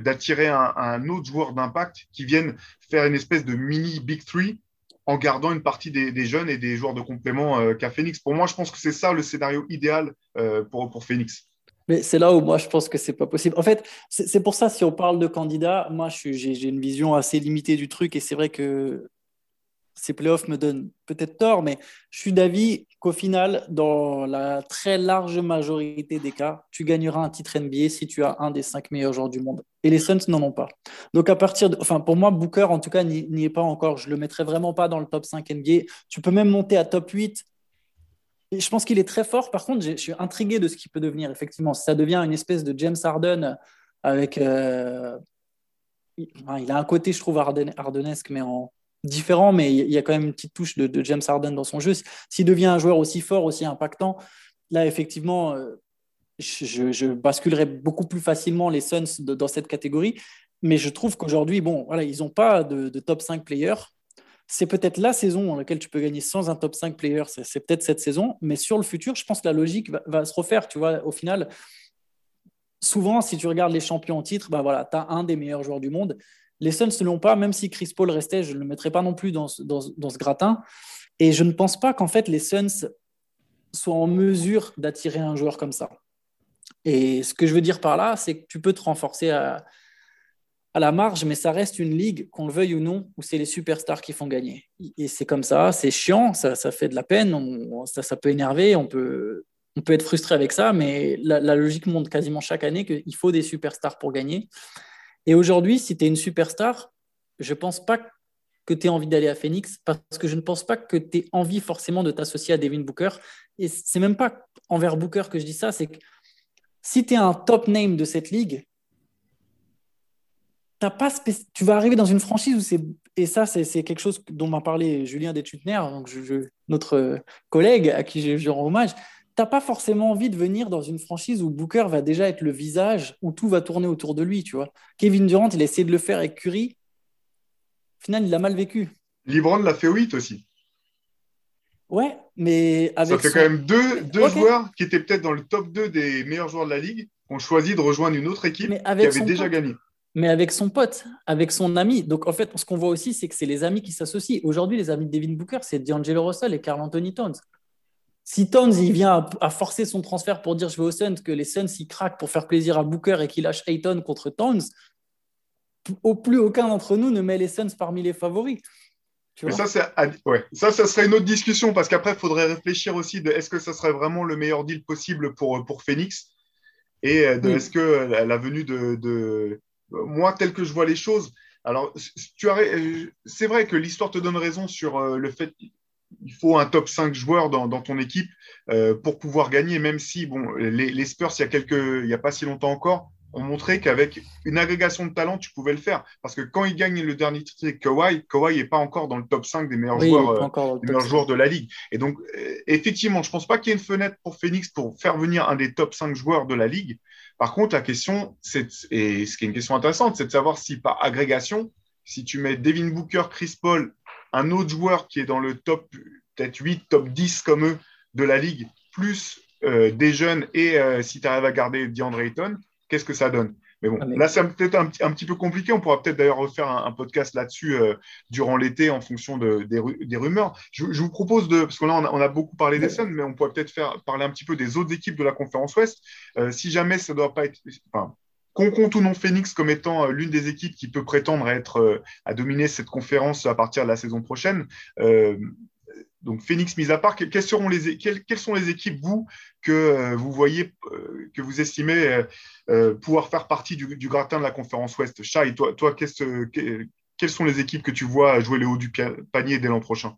d'attirer un, autre joueur d'impact qui vienne faire une espèce de mini Big Three en gardant une partie des, jeunes et des joueurs de complément qu'a Phoenix. Pour moi, je pense que c'est ça le scénario idéal pour, pour Phoenix. Mais c'est là où moi je pense que c'est pas possible. En fait, c'est pour ça, si on parle de candidats, moi j'ai une vision assez limitée du truc et c'est vrai que ces playoffs me donnent peut-être tort, mais je suis d'avis qu'au final, dans la très large majorité des cas, tu gagneras un titre NBA si tu as un des cinq meilleurs joueurs du monde. Et les Suns n'en ont pas. Donc à partir enfin pour moi, Booker en tout cas n'y est pas encore. Je le mettrai vraiment pas dans le top 5 NBA. Tu peux même monter à top 8 je pense qu'il est très fort. Par contre, je suis intrigué de ce qu'il peut devenir. Effectivement, ça devient une espèce de James Harden avec. Euh, il a un côté, je trouve, hardenesque, mais en différent. Mais il y a quand même une petite touche de, James Harden dans son jeu. S'il devient un joueur aussi fort, aussi impactant, là, effectivement, euh, je, basculerai beaucoup plus facilement les Suns dans cette catégorie. Mais je trouve qu'aujourd'hui, bon, voilà, ils n'ont pas de, top 5 players c'est peut-être la saison dans laquelle tu peux gagner sans un top 5 player, c'est peut-être cette saison, mais sur le futur, je pense que la logique va, se refaire. Tu vois, au final, souvent, si tu regardes les champions en titre, bah voilà, tu as un des meilleurs joueurs du monde. Les Suns ne l'ont pas, même si Chris Paul restait, je ne le mettrais pas non plus dans, ce gratin. Et je ne pense pas qu'en fait les Suns soient en mesure d'attirer un joueur comme ça. Et ce que je veux dire par là, c'est que tu peux te renforcer à, la marge, mais ça reste une ligue, qu'on le veuille ou non, où c'est les superstars qui font gagner. Et c'est comme ça, c'est chiant, ça, fait de la peine, ça, peut énerver, on peut, on peut être frustré avec ça, mais la, logique montre quasiment chaque année qu'il faut des superstars pour gagner. Et aujourd'hui, si tu es une superstar, je ne pense pas que tu aies envie d'aller à Phoenix, parce que je ne pense pas que tu aies envie forcément de t'associer à Devin Booker. Et c'est même pas envers Booker que je dis ça, c'est que si tu es un top name de cette ligue, pas tu vas arriver dans une franchise où c'est et ça c'est quelque chose dont m'a parlé Julien Detutner, je, notre collègue à qui je, rends hommage. T'as pas forcément envie de venir dans une franchise où Booker va déjà être le visage, où tout va tourner autour de lui, tu vois. Kevin Durant, il a essayé de le faire avec Curry. Au final, il l'a mal vécu. LeBron l'a fait 8 aussi. Ouais, mais avec. Ça fait quand même deux, deux joueurs qui étaient peut-être dans le top 2 des meilleurs joueurs de la ligue, qui ont choisi de rejoindre une autre équipe qui avait déjà gagné mais avec son pote, avec son ami. Donc en fait, ce qu'on voit aussi, c'est que c'est les amis qui s'associent. Aujourd'hui, les amis de Devin Booker, c'est D'Angelo Russell et Carl Anthony Towns. Si Towns il vient à, forcer son transfert pour dire je vais aux Suns, que les Suns ils craquent pour faire plaisir à Booker et qu'il lâche Ayton contre Towns, au plus aucun d'entre nous ne met les Suns parmi les favoris. Mais ça, ouais. ça, ça serait une autre discussion parce qu'après, il faudrait réfléchir aussi de est-ce que ça serait vraiment le meilleur deal possible pour, pour Phoenix et de est-ce que la, venue de, moi, tel que je vois les choses, alors, euh, c'est vrai que l'histoire te donne raison sur euh, le fait qu'il faut un top 5 joueurs dans, ton équipe euh, pour pouvoir gagner, même si bon, les, Spurs, il y a quelques, il n'y a pas si longtemps encore, ont montré qu'avec une agrégation de talent, tu pouvais le faire. Parce que quand ils gagnent le dernier titre avec Kawhi, Kawhi n'est pas encore dans le top 5 des meilleurs, joueurs, des meilleurs joueurs de la ligue. Et donc, effectivement, je ne pense pas qu'il y ait une fenêtre pour Phoenix pour faire venir un des top 5 joueurs de la ligue. Par contre, la question, c'est, et ce qui est une question intéressante, c'est de savoir si par agrégation, si tu mets Devin Booker, Chris Paul, un autre joueur qui est dans le top peut-être 8, top 10 comme eux de la ligue, plus euh, des jeunes et euh, si tu arrives à garder DeAndre Ayton, qu'est-ce que ça donne? Mais bon, ah, là, c'est peut-être un, petit peu compliqué. On pourra peut-être d'ailleurs refaire un, podcast là-dessus euh, durant l'été en fonction de, des, rumeurs. Je, vous propose de, parce que là, on a, beaucoup parlé des Suns, mais on pourrait peut-être faire parler un petit peu des autres équipes de la conférence Ouest. Si jamais ça ne doit pas être. Enfin, qu'on compte ou non Phoenix comme étant euh, l'une des équipes qui peut prétendre être à dominer cette conférence à partir de la saison prochaine, donc Phoenix mis à part, quelles, sont les équipes, vous, que euh, vous voyez, euh, que vous estimez euh, pouvoir faire partie du, gratin de la conférence Ouest? Chai, toi, quelles sont les équipes que tu vois jouer le haut du panier dès l'an prochain?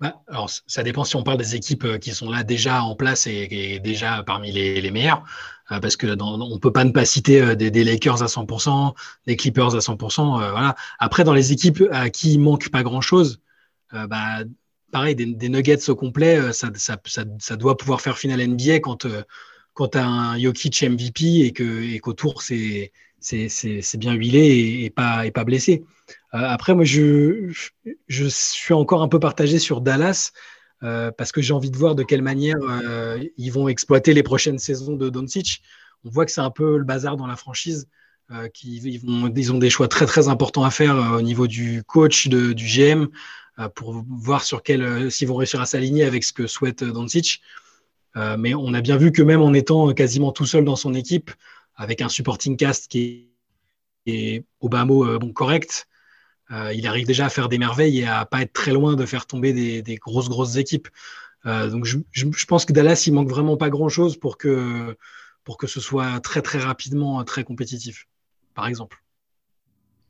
Bah, alors, ça dépend si on parle des équipes qui sont là déjà en place et, déjà parmi les meilleures, parce que dans, on peut pas ne pas citer des, Lakers à 100%, des Clippers à 100%. voilà. Après, dans les équipes à qui il manque pas grand-chose, bah, pareil, des, nuggets au complet, euh, ça, doit pouvoir faire finale NBA quand, euh, quand tu as un Jokic MVP et que et qu'autour c'est bien huilé et, pas, blessé. Euh, après, moi, je, suis encore un peu partagé sur Dallas parce que j'ai envie de voir de quelle manière ils vont exploiter les prochaines saisons de Doncic. On voit que c'est un peu le bazar dans la franchise. qui, ils, ont des choix très très importants à faire au niveau du coach, du GM, pour voir sur quel, s'ils vont réussir à s'aligner avec ce que souhaite Doncic. mais on a bien vu que même en étant quasiment tout seul dans son équipe, avec un supporting cast qui est, au bas mot correct, il arrive déjà à faire des merveilles et à pas être très loin de faire tomber des, grosses, grosses équipes. donc je, je, pense que Dallas, il manque vraiment pas grand-chose pour que, pour que ce soit très, très rapidement très compétitif, par exemple.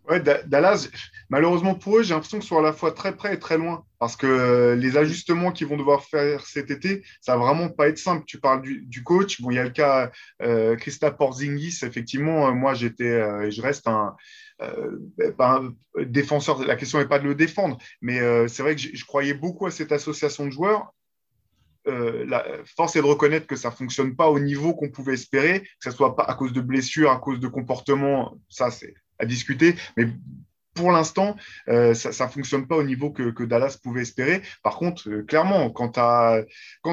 Ouais, Dallas, malheureusement pour eux, j'ai l'impression qu'ils sont à la fois très près et très loin. Parce que euh, les ajustements qu'ils vont devoir faire cet été, ça va vraiment pas être simple. Tu parles du, coach. Bon, il y a le cas euh, Christa Porzingis. Effectivement, euh, moi, j'étais euh, je reste un, un, défenseur. La question n'est pas de le défendre, mais c'est vrai que je, croyais beaucoup à cette association de joueurs. la force est de reconnaître que ça fonctionne pas au niveau qu'on pouvait espérer, que ce soit pas à cause de blessures, à cause de comportements. Ça, c'est à discuter. Mais pour l'instant, euh, ça ne fonctionne pas au niveau que, Dallas pouvait espérer. Par contre, euh, clairement, quand tu as,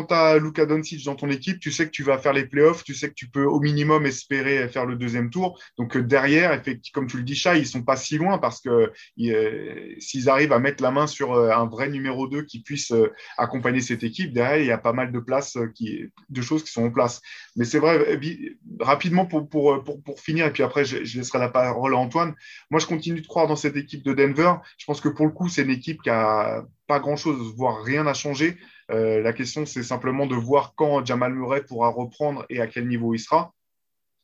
as Luka Doncic dans ton équipe, tu sais que tu vas faire les playoffs, tu sais que tu peux au minimum espérer faire le deuxième tour. Donc euh, derrière, effectivement, comme tu le dis, Chat, ils sont pas si loin parce que s'ils arrivent à mettre la main sur un vrai numéro 2 qui puisse accompagner cette équipe, derrière, il y a pas mal de places, qui, de choses qui sont en place. Mais c'est vrai, rapidement pour, finir, et puis après, je laisserai la parole à Antoine. Moi, je continue de croire dans cette équipe de Denver. Je pense que pour le coup, c'est une équipe qui a pas grand-chose, voire rien à changer. Euh, la question, c'est simplement de voir quand Jamal Murray pourra reprendre et à quel niveau il sera.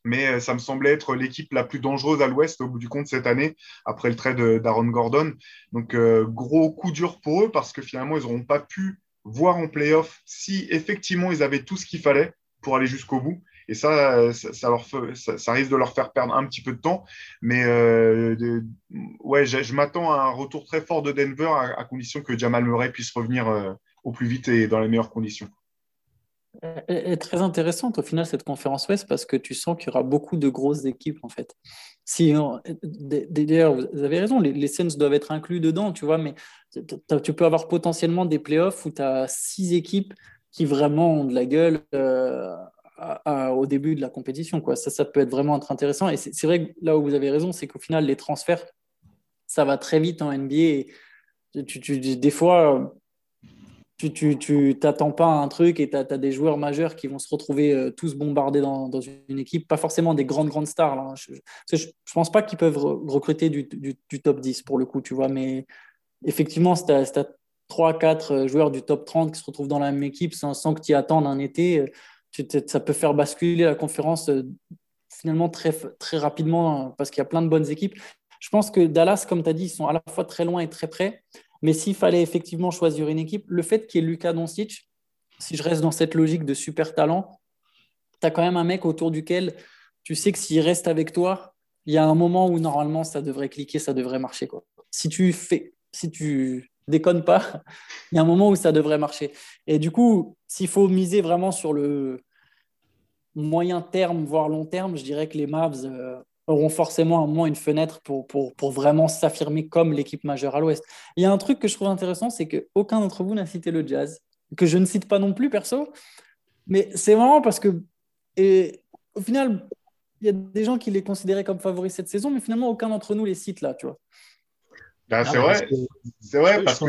Mais euh, ça me semblait être l'équipe la plus dangereuse à l'Ouest au bout du compte cette année, après le trade d'Aaron Gordon. Donc, euh, gros coup dur pour eux parce que finalement, ils n'auront pas pu voir en playoff si effectivement ils avaient tout ce qu'il fallait pour aller jusqu'au bout. Et ça, ça, risque de leur faire perdre un petit peu de temps. Mais euh, ouais, je, m'attends à un retour très fort de Denver à, condition que Jamal Murray puisse revenir euh, au plus vite et dans les meilleures conditions. est très intéressante au final cette conférence Ouest parce que tu sens qu'il y aura beaucoup de grosses équipes en fait. Si, d'ailleurs, vous avez raison, les, les Suns doivent être inclus dedans, tu vois, mais tu peux avoir potentiellement des playoffs où tu as six équipes qui vraiment ont de la gueule. Euh, au début de la compétition. Quoi. Ça, ça peut être vraiment intéressant. Et c'est vrai que là où vous avez raison, c'est qu'au final, les transferts, ça va très vite en NBA. tu, des fois, tu t'attends pas à un truc et tu as, des joueurs majeurs qui vont se retrouver euh, tous bombardés dans, dans, une équipe. Pas forcément des grandes, grandes stars. Là. Je ne pense pas qu'ils peuvent recruter du, du, top 10 pour le coup, tu vois. Mais effectivement, si tu as, 3-4 joueurs du top 30 qui se retrouvent dans la même équipe sans, sans que tu y attendes un été, ça peut faire basculer la conférence euh, finalement très, rapidement hein, parce qu'il y a plein de bonnes équipes. Je pense que Dallas, comme tu as dit, ils sont à la fois très loin et très près. Mais s'il fallait effectivement choisir une équipe, le fait qu'il y ait Lucas Doncic, si je reste dans cette logique de super talent, tu as quand même un mec autour duquel tu sais que s'il reste avec toi, il y a un moment où normalement ça devrait cliquer, ça devrait marcher. Si tu fais, si tu déconnes pas, il y a un moment où ça devrait marcher. Et du coup, s'il faut miser vraiment sur le moyen terme, voire long terme, je dirais que les Mavs euh, auront forcément un moins une fenêtre pour, pour, pour vraiment s'affirmer comme l'équipe majeure à l'Ouest. Il y a un truc que je trouve intéressant, c'est qu'aucun d'entre vous n'a cité le Jazz, que je ne cite pas non plus perso, mais c'est vraiment parce que, et, au final, il y a des gens qui les considéraient comme favoris cette saison, mais finalement, aucun d'entre nous les cite là, tu vois. Ben, c'est vrai, c'est vrai, parce que...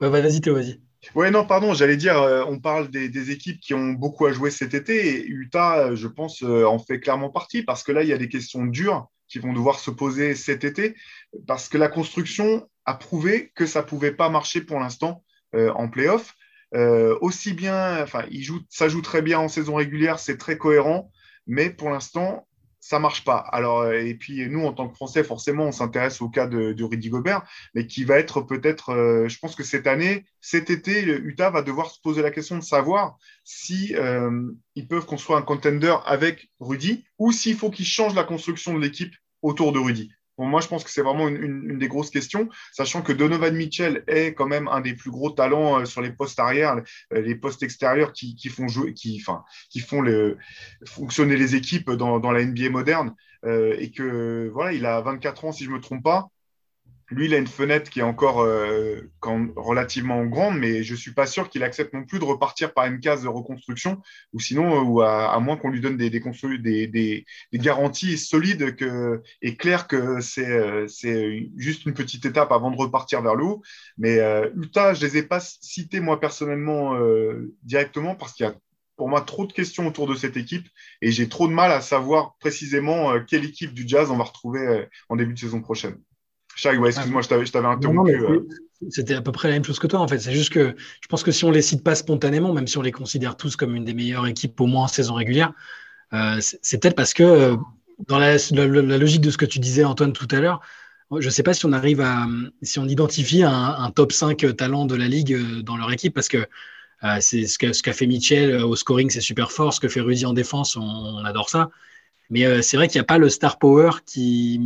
vas-y Théo, vas-y. Ouais, non, pardon, j'allais dire, euh, on parle des, équipes qui ont beaucoup à jouer cet été et Utah, euh, je pense, euh, en fait clairement partie parce que là, il y a des questions dures qui vont devoir se poser cet été parce que la construction a prouvé que ça ne pouvait pas marcher pour l'instant en playoff. aussi bien, enfin, ça joue très bien en saison régulière, c'est très cohérent, mais pour l'instant, ça marche pas. Alors, euh, et puis nous, en tant que Français, forcément, on s'intéresse au cas de, Rudy Gobert, mais qui va être peut-être, euh, je pense que cette année, cet été, Utah va devoir se poser la question de savoir si euh, ils peuvent construire un contender avec Rudy ou s'il faut qu'ils changent la construction de l'équipe autour de Rudy moi, je pense que c'est vraiment une, des grosses questions, sachant que Donovan Mitchell est quand même un des plus gros talents euh, sur les postes arrière, euh, les postes extérieurs qui, font jouer, qui, qui font le, fonctionner les équipes dans, la NBA moderne, euh, et que voilà, il a 24 ans si je me trompe pas. Lui, il a une fenêtre qui est encore euh, relativement grande, mais je ne suis pas sûr qu'il accepte non plus de repartir par une case de reconstruction, ou sinon, euh, ou à, moins qu'on lui donne des, garanties solides que, et claires que c'est juste une petite étape avant de repartir vers le haut. Mais Utah, je ne les ai pas cités moi personnellement directement parce qu'il y a pour moi trop de questions autour de cette équipe et j'ai trop de mal à savoir précisément quelle équipe du Jazz on va retrouver en début de saison prochaine. Chag, excuse-moi, je t'avais interrompu. Euh. C'était à peu près la même chose que toi, en fait. C'est juste que je pense que si on les cite pas spontanément, même si on les considère tous comme une des meilleures équipes, au moins en saison régulière, euh, c'est peut-être parce que euh, dans la, logique de ce que tu disais, Antoine, tout à l'heure, je ne sais pas si on arrive à, si on identifie un, top 5 talent de la ligue dans leur équipe, parce que c'est ce qu'a ce fait Mitchell au scoring, c'est super fort. Ce que fait Rudy en défense, on adore ça. Mais euh, c'est vrai qu'il n'y a pas le star power qui,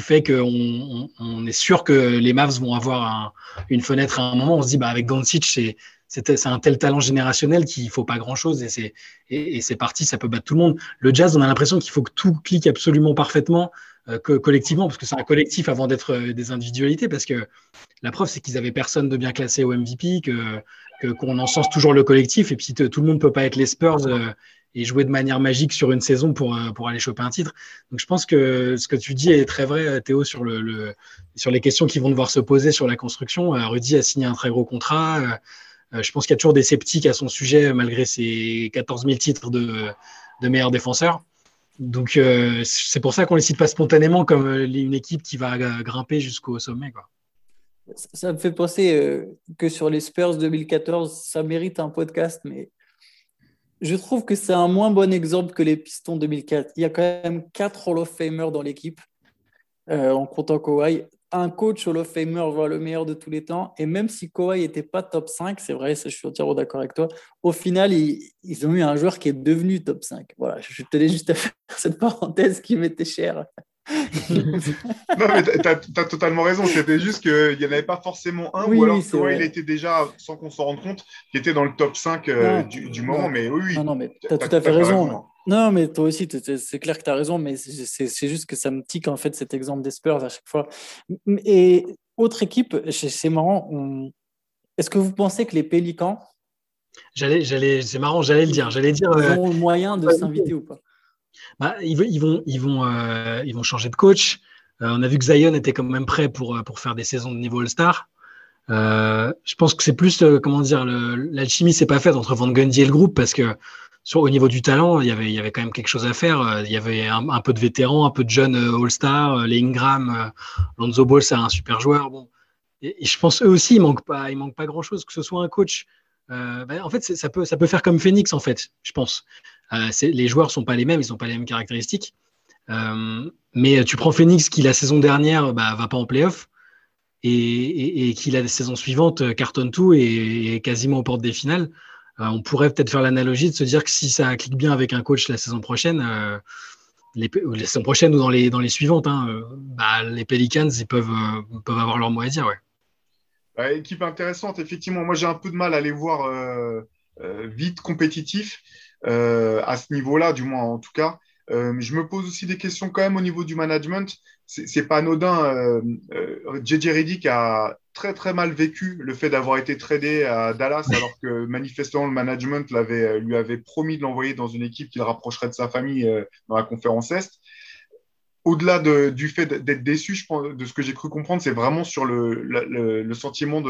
fait qu'on on, est sûr que les Mavs vont avoir une fenêtre à un moment. On se dit, bah, avec Doncic, c'est un tel talent générationnel qu'il ne faut pas grand-chose et c'est et, c'est parti, ça peut battre tout le monde. Le jazz, on a l'impression qu'il faut que tout clique absolument parfaitement, euh, que collectivement, parce que c'est un collectif avant d'être euh, des individualités, parce que la preuve, c'est qu'ils avaient personne de bien classé au MVP, que qu'on encense toujours le collectif, et puis tout le monde ne peut pas être les Spurs et jouer de manière magique sur une saison pour, euh, pour aller choper un titre. Donc je pense que ce que tu dis est très vrai, euh, Théo, sur, le, sur les questions qui vont devoir se poser sur la construction. Euh, Rudy a signé un très gros contrat. Je pense qu'il y a toujours des sceptiques à son sujet, malgré ses 14 000 titres de, de meilleur défenseur. Donc c'est pour ça qu'on ne les cite pas spontanément comme une équipe qui va grimper jusqu'au sommet. Quoi. Ça me fait penser que sur les Spurs 2014, ça mérite un podcast, mais je trouve que c'est un moins bon exemple que les Pistons 2004. Il y a quand même quatre Hall of Famers dans l'équipe, euh, en comptant Kawhi. Un coach Hall of Famer voit le meilleur de tous les temps. Et même si Kawhi n'était pas top 5, c'est vrai, je suis entièrement d'accord avec toi, au final, ils, ont eu un joueur qui est devenu top 5. Voilà, je tenais juste à faire cette parenthèse qui m'était chère non, mais tu as, totalement raison. C'était juste qu'il n'y en avait pas forcément un, ou alors il était déjà, sans qu'on s'en rende compte, qui était dans le top 5 euh, du, moment. Mais oui, non, non mais tu as, tout à fait raison. Non, mais toi aussi, c'est clair que tu as raison, mais c'est juste que ça me tique en fait cet exemple des Spurs à chaque fois. Et autre équipe, c'est marrant. Est-ce que vous pensez que les Pélicans. J'allais, c'est marrant, j'allais le dire. J'allais dire. Ils ont le moyen de s'inviter ou pas? Bah, euh, ils vont changer de coach. Euh, on a vu que Zion était quand même prêt pour, euh, faire des saisons de niveau All-Star. je pense que c'est plus, comment dire, l'alchimie s'est pas faite entre Van Gundy et le groupe parce que au niveau du talent, il y, avait, quand même quelque chose à faire. Il y avait un, peu de vétérans, un peu de jeunes All-Star, les Ingram, Lonzo Ball, c'est un super joueur. Je pense eux aussi, il manque pas, manque pas grand-chose, que ce soit un coach. Bah, en fait, ça peut, ça peut faire comme Phoenix, en fait, je pense. Euh, les joueurs sont pas les mêmes, ils n'ont pas les mêmes caractéristiques. Euh, mais tu prends Phoenix qui la saison dernière bah, va pas en playoff et, et, qui la saison suivante euh, cartonne tout et est quasiment aux portes des finales. on pourrait peut-être faire l'analogie de se dire que si ça clique bien avec un coach la saison prochaine, la saison prochaine ou dans les, suivantes, hein, bah, les Pelicans ils peuvent, avoir leur mot à dire. Bah, équipe intéressante, effectivement. Moi, j'ai un peu de mal à les voir vite compétitifs. Euh, à ce niveau-là, du moins en tout cas. Euh, je me pose aussi des questions quand même au niveau du management. C'est pas anodin. Euh, JJ Reddick a très très mal vécu le fait d'avoir été tradé à Dallas alors que manifestement le management l'avait, lui avait promis de l'envoyer dans une équipe qui le rapprocherait de sa famille dans la conférence Est. Au-delà de, du fait d'être déçu, je pense, de ce que j'ai cru comprendre, c'est vraiment sur le, le, le sentiment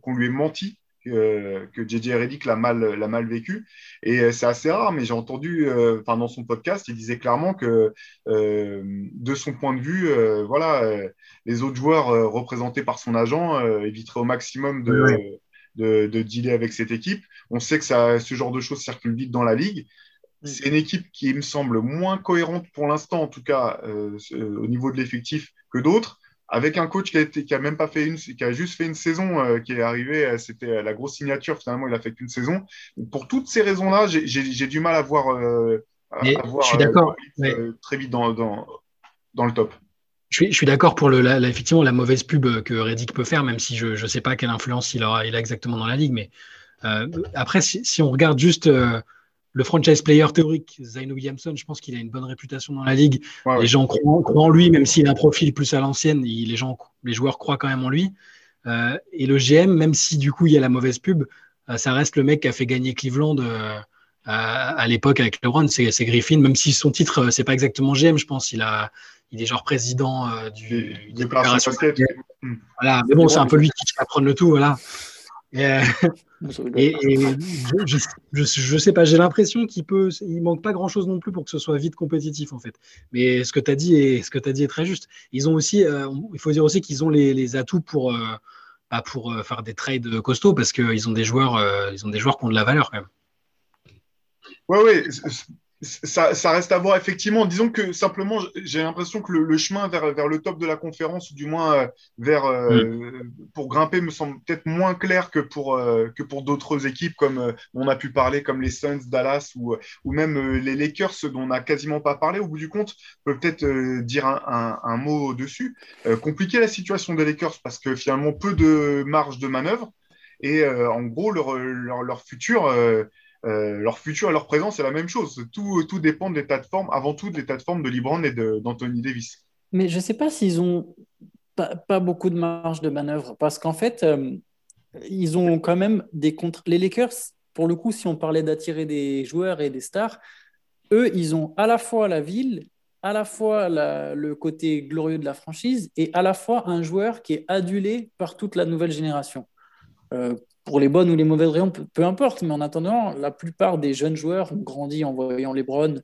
qu'on lui ait menti que, que JJ Reddick l'a mal, l'a mal vécu. Et euh, c'est assez rare, mais j'ai entendu, euh, enfin, dans son podcast, il disait clairement que, euh, de son point de vue, voilà, les autres joueurs représentés par son agent éviteraient au maximum de, de, de, dealer avec cette équipe. On sait que ça, ce genre de choses circule vite dans la ligue. C'est une équipe qui me semble moins cohérente pour l'instant, en tout cas au niveau de l'effectif, que d'autres avec un coach qui a, été, qui a même pas fait une, qui a juste fait une saison, euh, qui est arrivé, euh, c'était euh, la grosse signature. Finalement, il a fait qu'une saison. Pour toutes ces raisons-là, j'ai du mal à voir, à, je suis d'accord, très vite dans, dans, dans, le top. Je suis, je suis d'accord pour le, la, effectivement la mauvaise pub que Reddick peut faire, même si je ne sais pas quelle influence il, aura, il a exactement dans la ligue. Mais après, si, si, on regarde juste le franchise player théorique, Zayn Williamson, je pense qu'il a une bonne réputation dans la ligue. les gens croient, en lui, même s'il a un profil plus à l'ancienne, les, gens, les joueurs croient quand même en lui. Euh, et le GM, même si du coup il y a la mauvaise pub, euh, ça reste le mec qui a fait gagner Cleveland euh, à, l'époque avec LeBron, c'est Griffin, même si son titre, c'est pas exactement GM, je pense. Il, a, il est genre président du, des opérations Voilà, mais bon, c'est un peu lui qui va prendre le tout, voilà. Et, je, je, sais pas, j'ai l'impression qu'il peut, il manque pas grand chose non plus pour que ce soit vite compétitif en fait. Mais ce que tu as dit est, ce que as dit est très juste. Ils ont aussi, euh, il faut dire aussi qu'ils ont les, atouts pour, euh, bah, pour euh, faire des trades costauds parce qu'ils ont des joueurs, ils ont des joueurs qui ont de la valeur quand même. Ouais, ouais, ça, reste à voir, effectivement. Disons que simplement, j'ai l'impression que le, chemin vers, vers, le top de la conférence, ou du moins euh, vers, euh, mm. pour grimper, me semble peut-être moins clair que pour, euh, que pour d'autres équipes, comme on a pu parler, comme les Suns, Dallas, ou, ou même les Lakers, dont on n'a quasiment pas parlé. Au bout du compte, peut peut-être dire un, un, mot dessus. compliquer la situation des Lakers parce que finalement, peu de marge de manœuvre. Et en gros, leur, leur, leur futur euh, leur futur et leur présent, c'est la même chose. Tout, tout dépend de l'état de forme, avant tout de l'état de forme de LeBron et d'Anthony Davis. Mais je ne sais pas s'ils ont pas, beaucoup de marge de manœuvre, parce qu'en fait, euh, ils ont quand même des contre. Les Lakers, pour le coup, si on parlait d'attirer des joueurs et des stars, eux, ils ont à la fois la ville, à la fois le côté glorieux de la franchise et à la fois un joueur qui est adulé par toute la nouvelle génération. Euh, pour les bonnes ou les mauvaises raisons, peu, importe. Mais en attendant, la plupart des jeunes joueurs ont grandi en voyant LeBron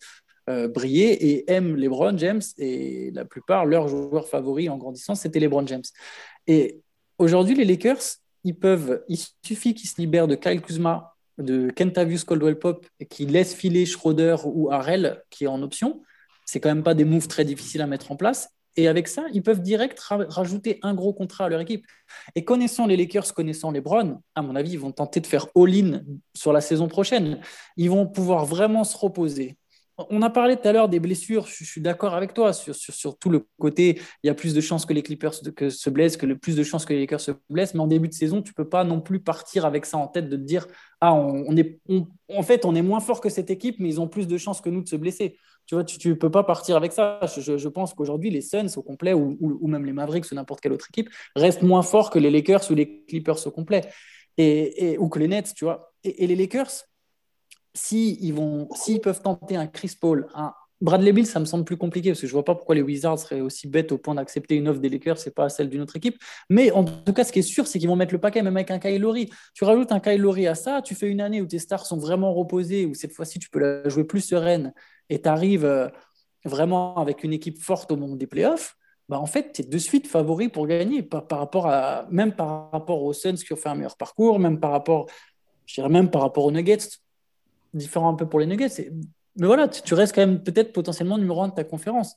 euh, briller et aiment LeBron James. Et la plupart, leurs joueurs favoris en grandissant, c'était LeBron James. Et aujourd'hui, les Lakers, ils peuvent, il suffit qu'ils se libèrent de Kyle Kuzma, de Kentavious Caldwell Pop et qu'ils laissent filer Schroeder ou Harrell qui est en option. C'est quand même pas des moves très difficiles à mettre en place. Et avec ça, ils peuvent direct rajouter un gros contrat à leur équipe. Et connaissant les Lakers, connaissant les Browns, à mon avis, ils vont tenter de faire all-in sur la saison prochaine. Ils vont pouvoir vraiment se reposer. On a parlé tout à l'heure des blessures, je, suis d'accord avec toi sur, sur, tout le côté, il y a plus de chances que les Clippers se blessent, que le plus de chances que les Lakers se blessent, mais en début de saison, tu peux pas non plus partir avec ça en tête de te dire, ah, on, est, en fait, on est moins fort que cette équipe, mais ils ont plus de chances que nous de se blesser. Tu vois, tu ne peux pas partir avec ça. Je, pense qu'aujourd'hui, les Suns au complet, ou, même les Mavericks ou n'importe quelle autre équipe, restent moins forts que les Lakers ou les Clippers au complet. Et, ou que les Nets, tu vois. Et, les Lakers, s'ils peuvent tenter un Chris Paul, un Bradley Bill, ça me semble plus compliqué parce que je vois pas pourquoi les Wizards seraient aussi bêtes au point d'accepter une offre des Lakers, c'est pas celle d'une autre équipe. Mais en tout cas, ce qui est sûr, c'est qu'ils vont mettre le paquet même avec un Kyle. Tu rajoutes un Kyle à ça, tu fais une année où tes stars sont vraiment reposées, où cette fois-ci tu peux la jouer plus sereine et tu arrives euh, vraiment avec une équipe forte au moment des playoffs. Bah en fait, tu es de suite favori pour gagner, par, rapport à, même par rapport aux Suns qui ont fait un meilleur parcours, même par rapport, je même par rapport aux Nuggets, différent un peu pour les Nuggets mais voilà, tu, restes quand même peut-être potentiellement numéro un de ta conférence.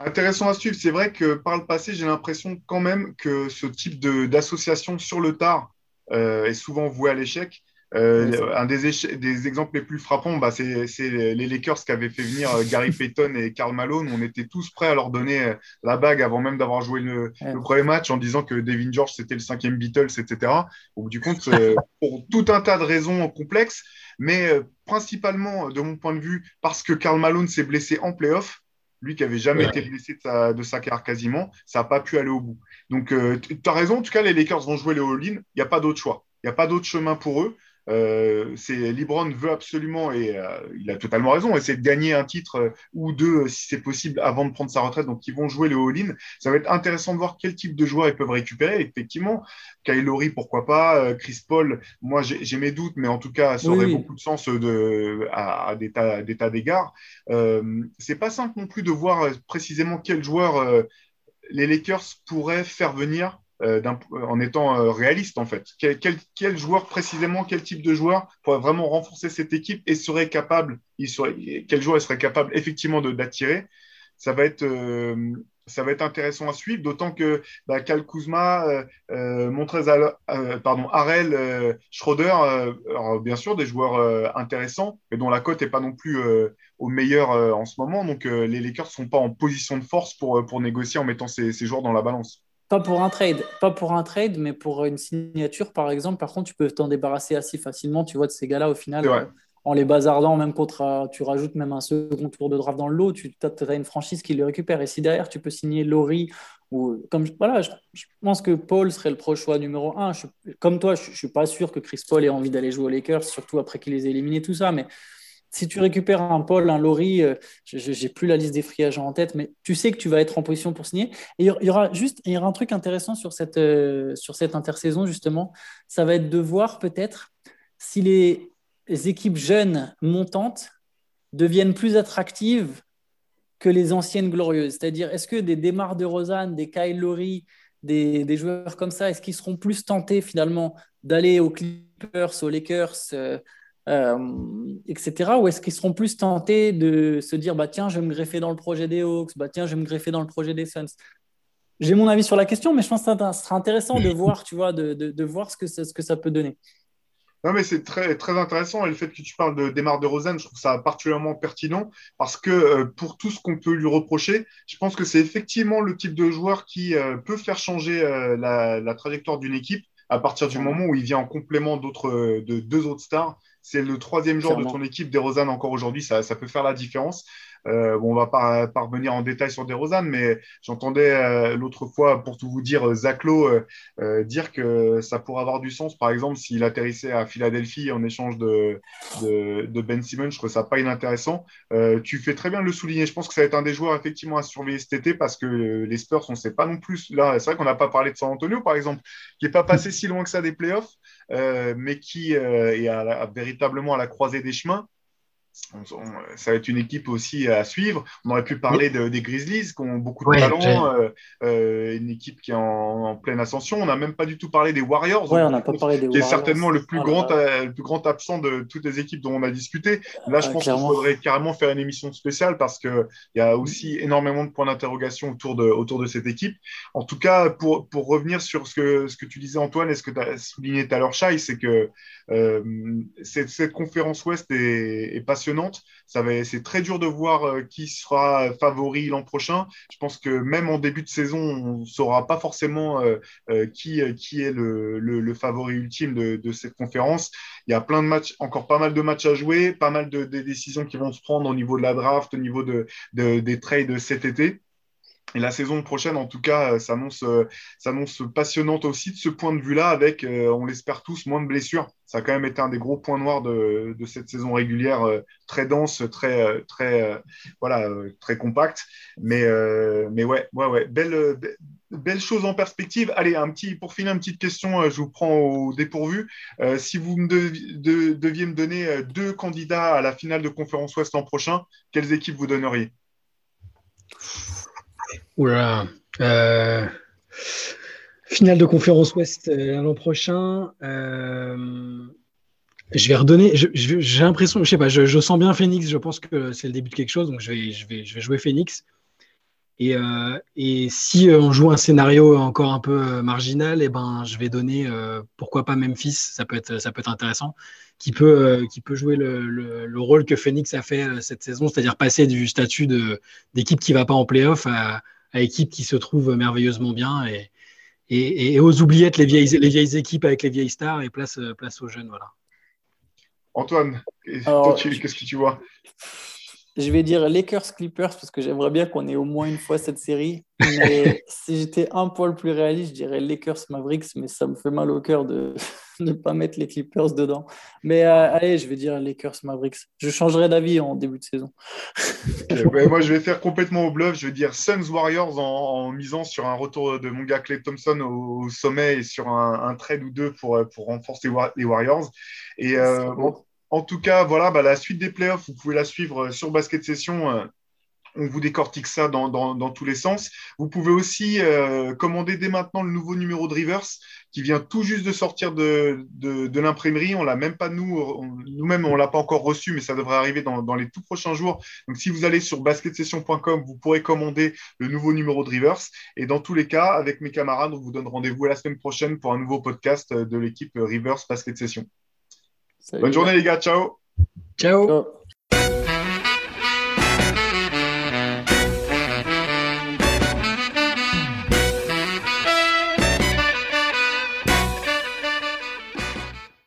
Intéressant à suivre. C'est vrai que par le passé, j'ai l'impression quand même que ce type d'association sur le tard euh, est souvent voué à l'échec. Euh, un des, des, exemples les plus frappants, bah, c'est les Lakers qui avaient fait venir euh, Gary Payton et Karl Malone. On était tous prêts à leur donner la bague avant même d'avoir joué le, premier match en disant que Devin George c'était le cinquième Beatles, etc. Au bout du compte, pour tout un tas de raisons complexes, mais euh, principalement, de mon point de vue, parce que Karl Malone s'est blessé en playoff. Lui qui avait jamais été blessé de sa, carrière quasiment, ça n'a pas pu aller au bout. Donc, euh, tu as raison. En tout cas, les Lakers vont jouer les all-in. Il n'y a pas d'autre choix. Il n'y a pas d'autre chemin pour eux. Euh, c'est Libron veut absolument et euh, il a totalement raison essayer de gagner un titre euh, ou deux si c'est possible avant de prendre sa retraite. Donc ils vont jouer le all-in. Ça va être intéressant de voir quel type de joueurs ils peuvent récupérer effectivement. Kyle Lowry pourquoi pas Chris Paul. Moi j'ai mes doutes mais en tout cas ça aurait beaucoup de sens de, à, à des tas d'égards. C'est pas simple non plus de voir précisément quel joueur les Lakers pourraient faire venir en étant euh, réaliste en fait. Quel, joueur précisément, quel type de joueur pourrait vraiment renforcer cette équipe et serait capable, il serait, quel joueur serait capable effectivement d'attirer? Ça va être euh, ça va être intéressant à suivre, d'autant que bah, Cal Kuzma, euh, Harel, Schroeder, bien sûr des joueurs intéressants, mais dont la cote n'est pas non plus au meilleur en ce moment. Donc les Lakers ne sont pas en position de force pour négocier en mettant ces joueurs dans la balance. Pas pour un trade, pas pour un trade, mais pour une signature, par exemple. Par contre, tu peux t'en débarrasser assez facilement, tu vois, de ces gars-là au final. en les bazardant, même contre, tu rajoutes même un second tour de draft dans le lot, tu as, une franchise qui le récupère. Et si derrière, tu peux signer Laurie, ou comme voilà, je, pense que Paul serait le pro choix numéro un. comme toi, je ne suis pas sûr que Chris Paul ait envie d'aller jouer aux Lakers, surtout après qu'il les ait éliminés, tout ça. Mais si tu récupères un Paul, un Laurie, euh, je n'ai plus la liste des free en tête, mais tu sais que tu vas être en position pour signer. Et il y aura juste il un truc intéressant sur cette, euh, sur cette intersaison, justement. Ça va être de voir peut-être si les équipes jeunes montantes deviennent plus attractives que les anciennes glorieuses. C'est-à-dire, est-ce que des Demar de Rosanne, des Kyle des, des, joueurs comme ça, est-ce qu'ils seront plus tentés finalement d'aller aux Clippers, aux Lakers euh, euh, etc. Ou est-ce qu'ils seront plus tentés de se dire bah tiens, je vais me greffer dans le projet des Hawks, bah tiens, je vais me greffer dans le projet des Suns. J'ai mon avis sur la question, mais je pense que ça sera intéressant de voir, tu vois, de, de, voir ce que, ça, ce que ça peut donner. Non, mais c'est très, très intéressant. Et le fait que tu parles de Desmar de Rosanne, je trouve ça particulièrement pertinent parce que euh, pour tout ce qu'on peut lui reprocher, je pense que c'est effectivement le type de joueur qui euh, peut faire changer la, la, trajectoire d'une équipe à partir du moment où il vient en complément d'autres, de deux autres stars c'est le troisième joueur de ton équipe, des Rosanne encore aujourd'hui, ça, ça, peut faire la différence. Euh, bon, on va pas, pas revenir en détail sur DeRozan, mais j'entendais euh, l'autre fois, pour tout vous dire, euh, Zaclo dire que ça pourrait avoir du sens, par exemple, s'il atterrissait à Philadelphie en échange de, de, Ben Simmons. Je trouve ça pas inintéressant. tu fais très bien de le souligner. Je pense que ça va être un des joueurs effectivement à surveiller cet été parce que les Spurs, on ne sait pas non plus. Là, c'est vrai qu'on n'a pas parlé de San Antonio, par exemple, qui n'est pas passé si loin que ça des playoffs, mais qui est véritablement à la croisée des chemins ça va être une équipe aussi à suivre. On aurait pu parler des Grizzlies qui ont beaucoup de talent, euh, euh, une équipe qui est en, pleine ascension. On n'a même pas du tout parlé des Warriors, on n'a pas parlé des qui est certainement le plus, grand, euh, le plus grand absent de toutes les équipes dont on a discuté. Là, je pense qu'il faudrait carrément faire une émission spéciale parce qu'il y a aussi énormément de points d'interrogation autour de, autour de cette équipe. En tout cas, pour, pour revenir sur ce que, ce que tu disais, Antoine, et ce que tu as souligné tout à l'heure, Chai, c'est que cette, conférence Ouest est, est C'est très dur de voir euh, qui sera favori l'an prochain. Je pense que même en début de saison, on ne saura pas forcément euh, euh, qui, est le, favori ultime de, cette conférence. Il y a plein de matchs, encore pas mal de matchs à jouer, pas mal de, décisions qui vont se prendre au niveau de la draft, au niveau de, des trades cet été. Et la saison prochaine, en tout cas, s'annonce passionnante aussi de ce point de vue-là, avec, on l'espère tous, moins de blessures ça a quand même été un des gros points noirs de, cette saison régulière, euh, très dense, très, euh, très, euh, voilà, très compacte. Mais, mais ouais, ouais, ouais, belle, belle chose en perspective. Allez, un petit, pour finir, une petite question, je vous prends au dépourvu. si vous deviez me donner deux candidats à la finale de conférence Ouest l'an prochain, quelles équipes vous donneriez? Oula. Finale de conférence Ouest euh, l'an prochain. Euh, je vais redonner. J'ai l'impression, je sais pas, je, sens bien Phoenix. Je pense que c'est le début de quelque chose, donc je vais, je vais, je vais jouer Phoenix. Et, euh, et, si on joue un scénario encore un peu marginal, et eh ben, je vais donner, pourquoi pas Memphis, ça peut être, ça peut être intéressant, qui peut, qui peut jouer le, le, rôle que Phoenix a fait cette saison, c'est-à-dire passer du statut d'équipe qui va pas en playoff à, à équipe qui se trouve merveilleusement bien. Et, et, aux oubliettes les vieilles, les vieilles équipes avec les vieilles stars et place, place aux jeunes. Voilà. Antoine, qu'est-ce que tu vois? Je vais dire Lakers Clippers parce que j'aimerais bien qu'on ait au moins une fois cette série. Mais si j'étais un poil plus réaliste, je dirais Lakers Mavericks, mais ça me fait mal au cœur de ne pas mettre les Clippers dedans. Mais euh, allez, je vais dire Lakers Mavericks. Je changerai d'avis en début de saison. moi, je vais faire complètement au bluff. Je vais dire Suns Warriors en, misant sur un retour de mon gars Clay Thompson au, sommet et sur un, trade ou deux pour, pour renforcer les Warriors. Et euh, en tout cas, voilà, bah, la suite des playoffs, vous pouvez la suivre euh, sur Basket Session. Euh, on vous décortique ça dans, tous les sens. Vous pouvez aussi euh, commander dès maintenant le nouveau numéro de Rivers qui vient tout juste de sortir de, l'imprimerie. On l'a même pas nous, nous-mêmes, on l'a pas encore reçu, mais ça devrait arriver dans, les tout prochains jours. Donc, si vous allez sur basketsession.com, vous pourrez commander le nouveau numéro de Rivers. Et dans tous les cas, avec mes camarades, on vous donne rendez-vous la semaine prochaine pour un nouveau podcast de l'équipe Rivers Basket Session. Bonne journée les gars, ciao. Ciao.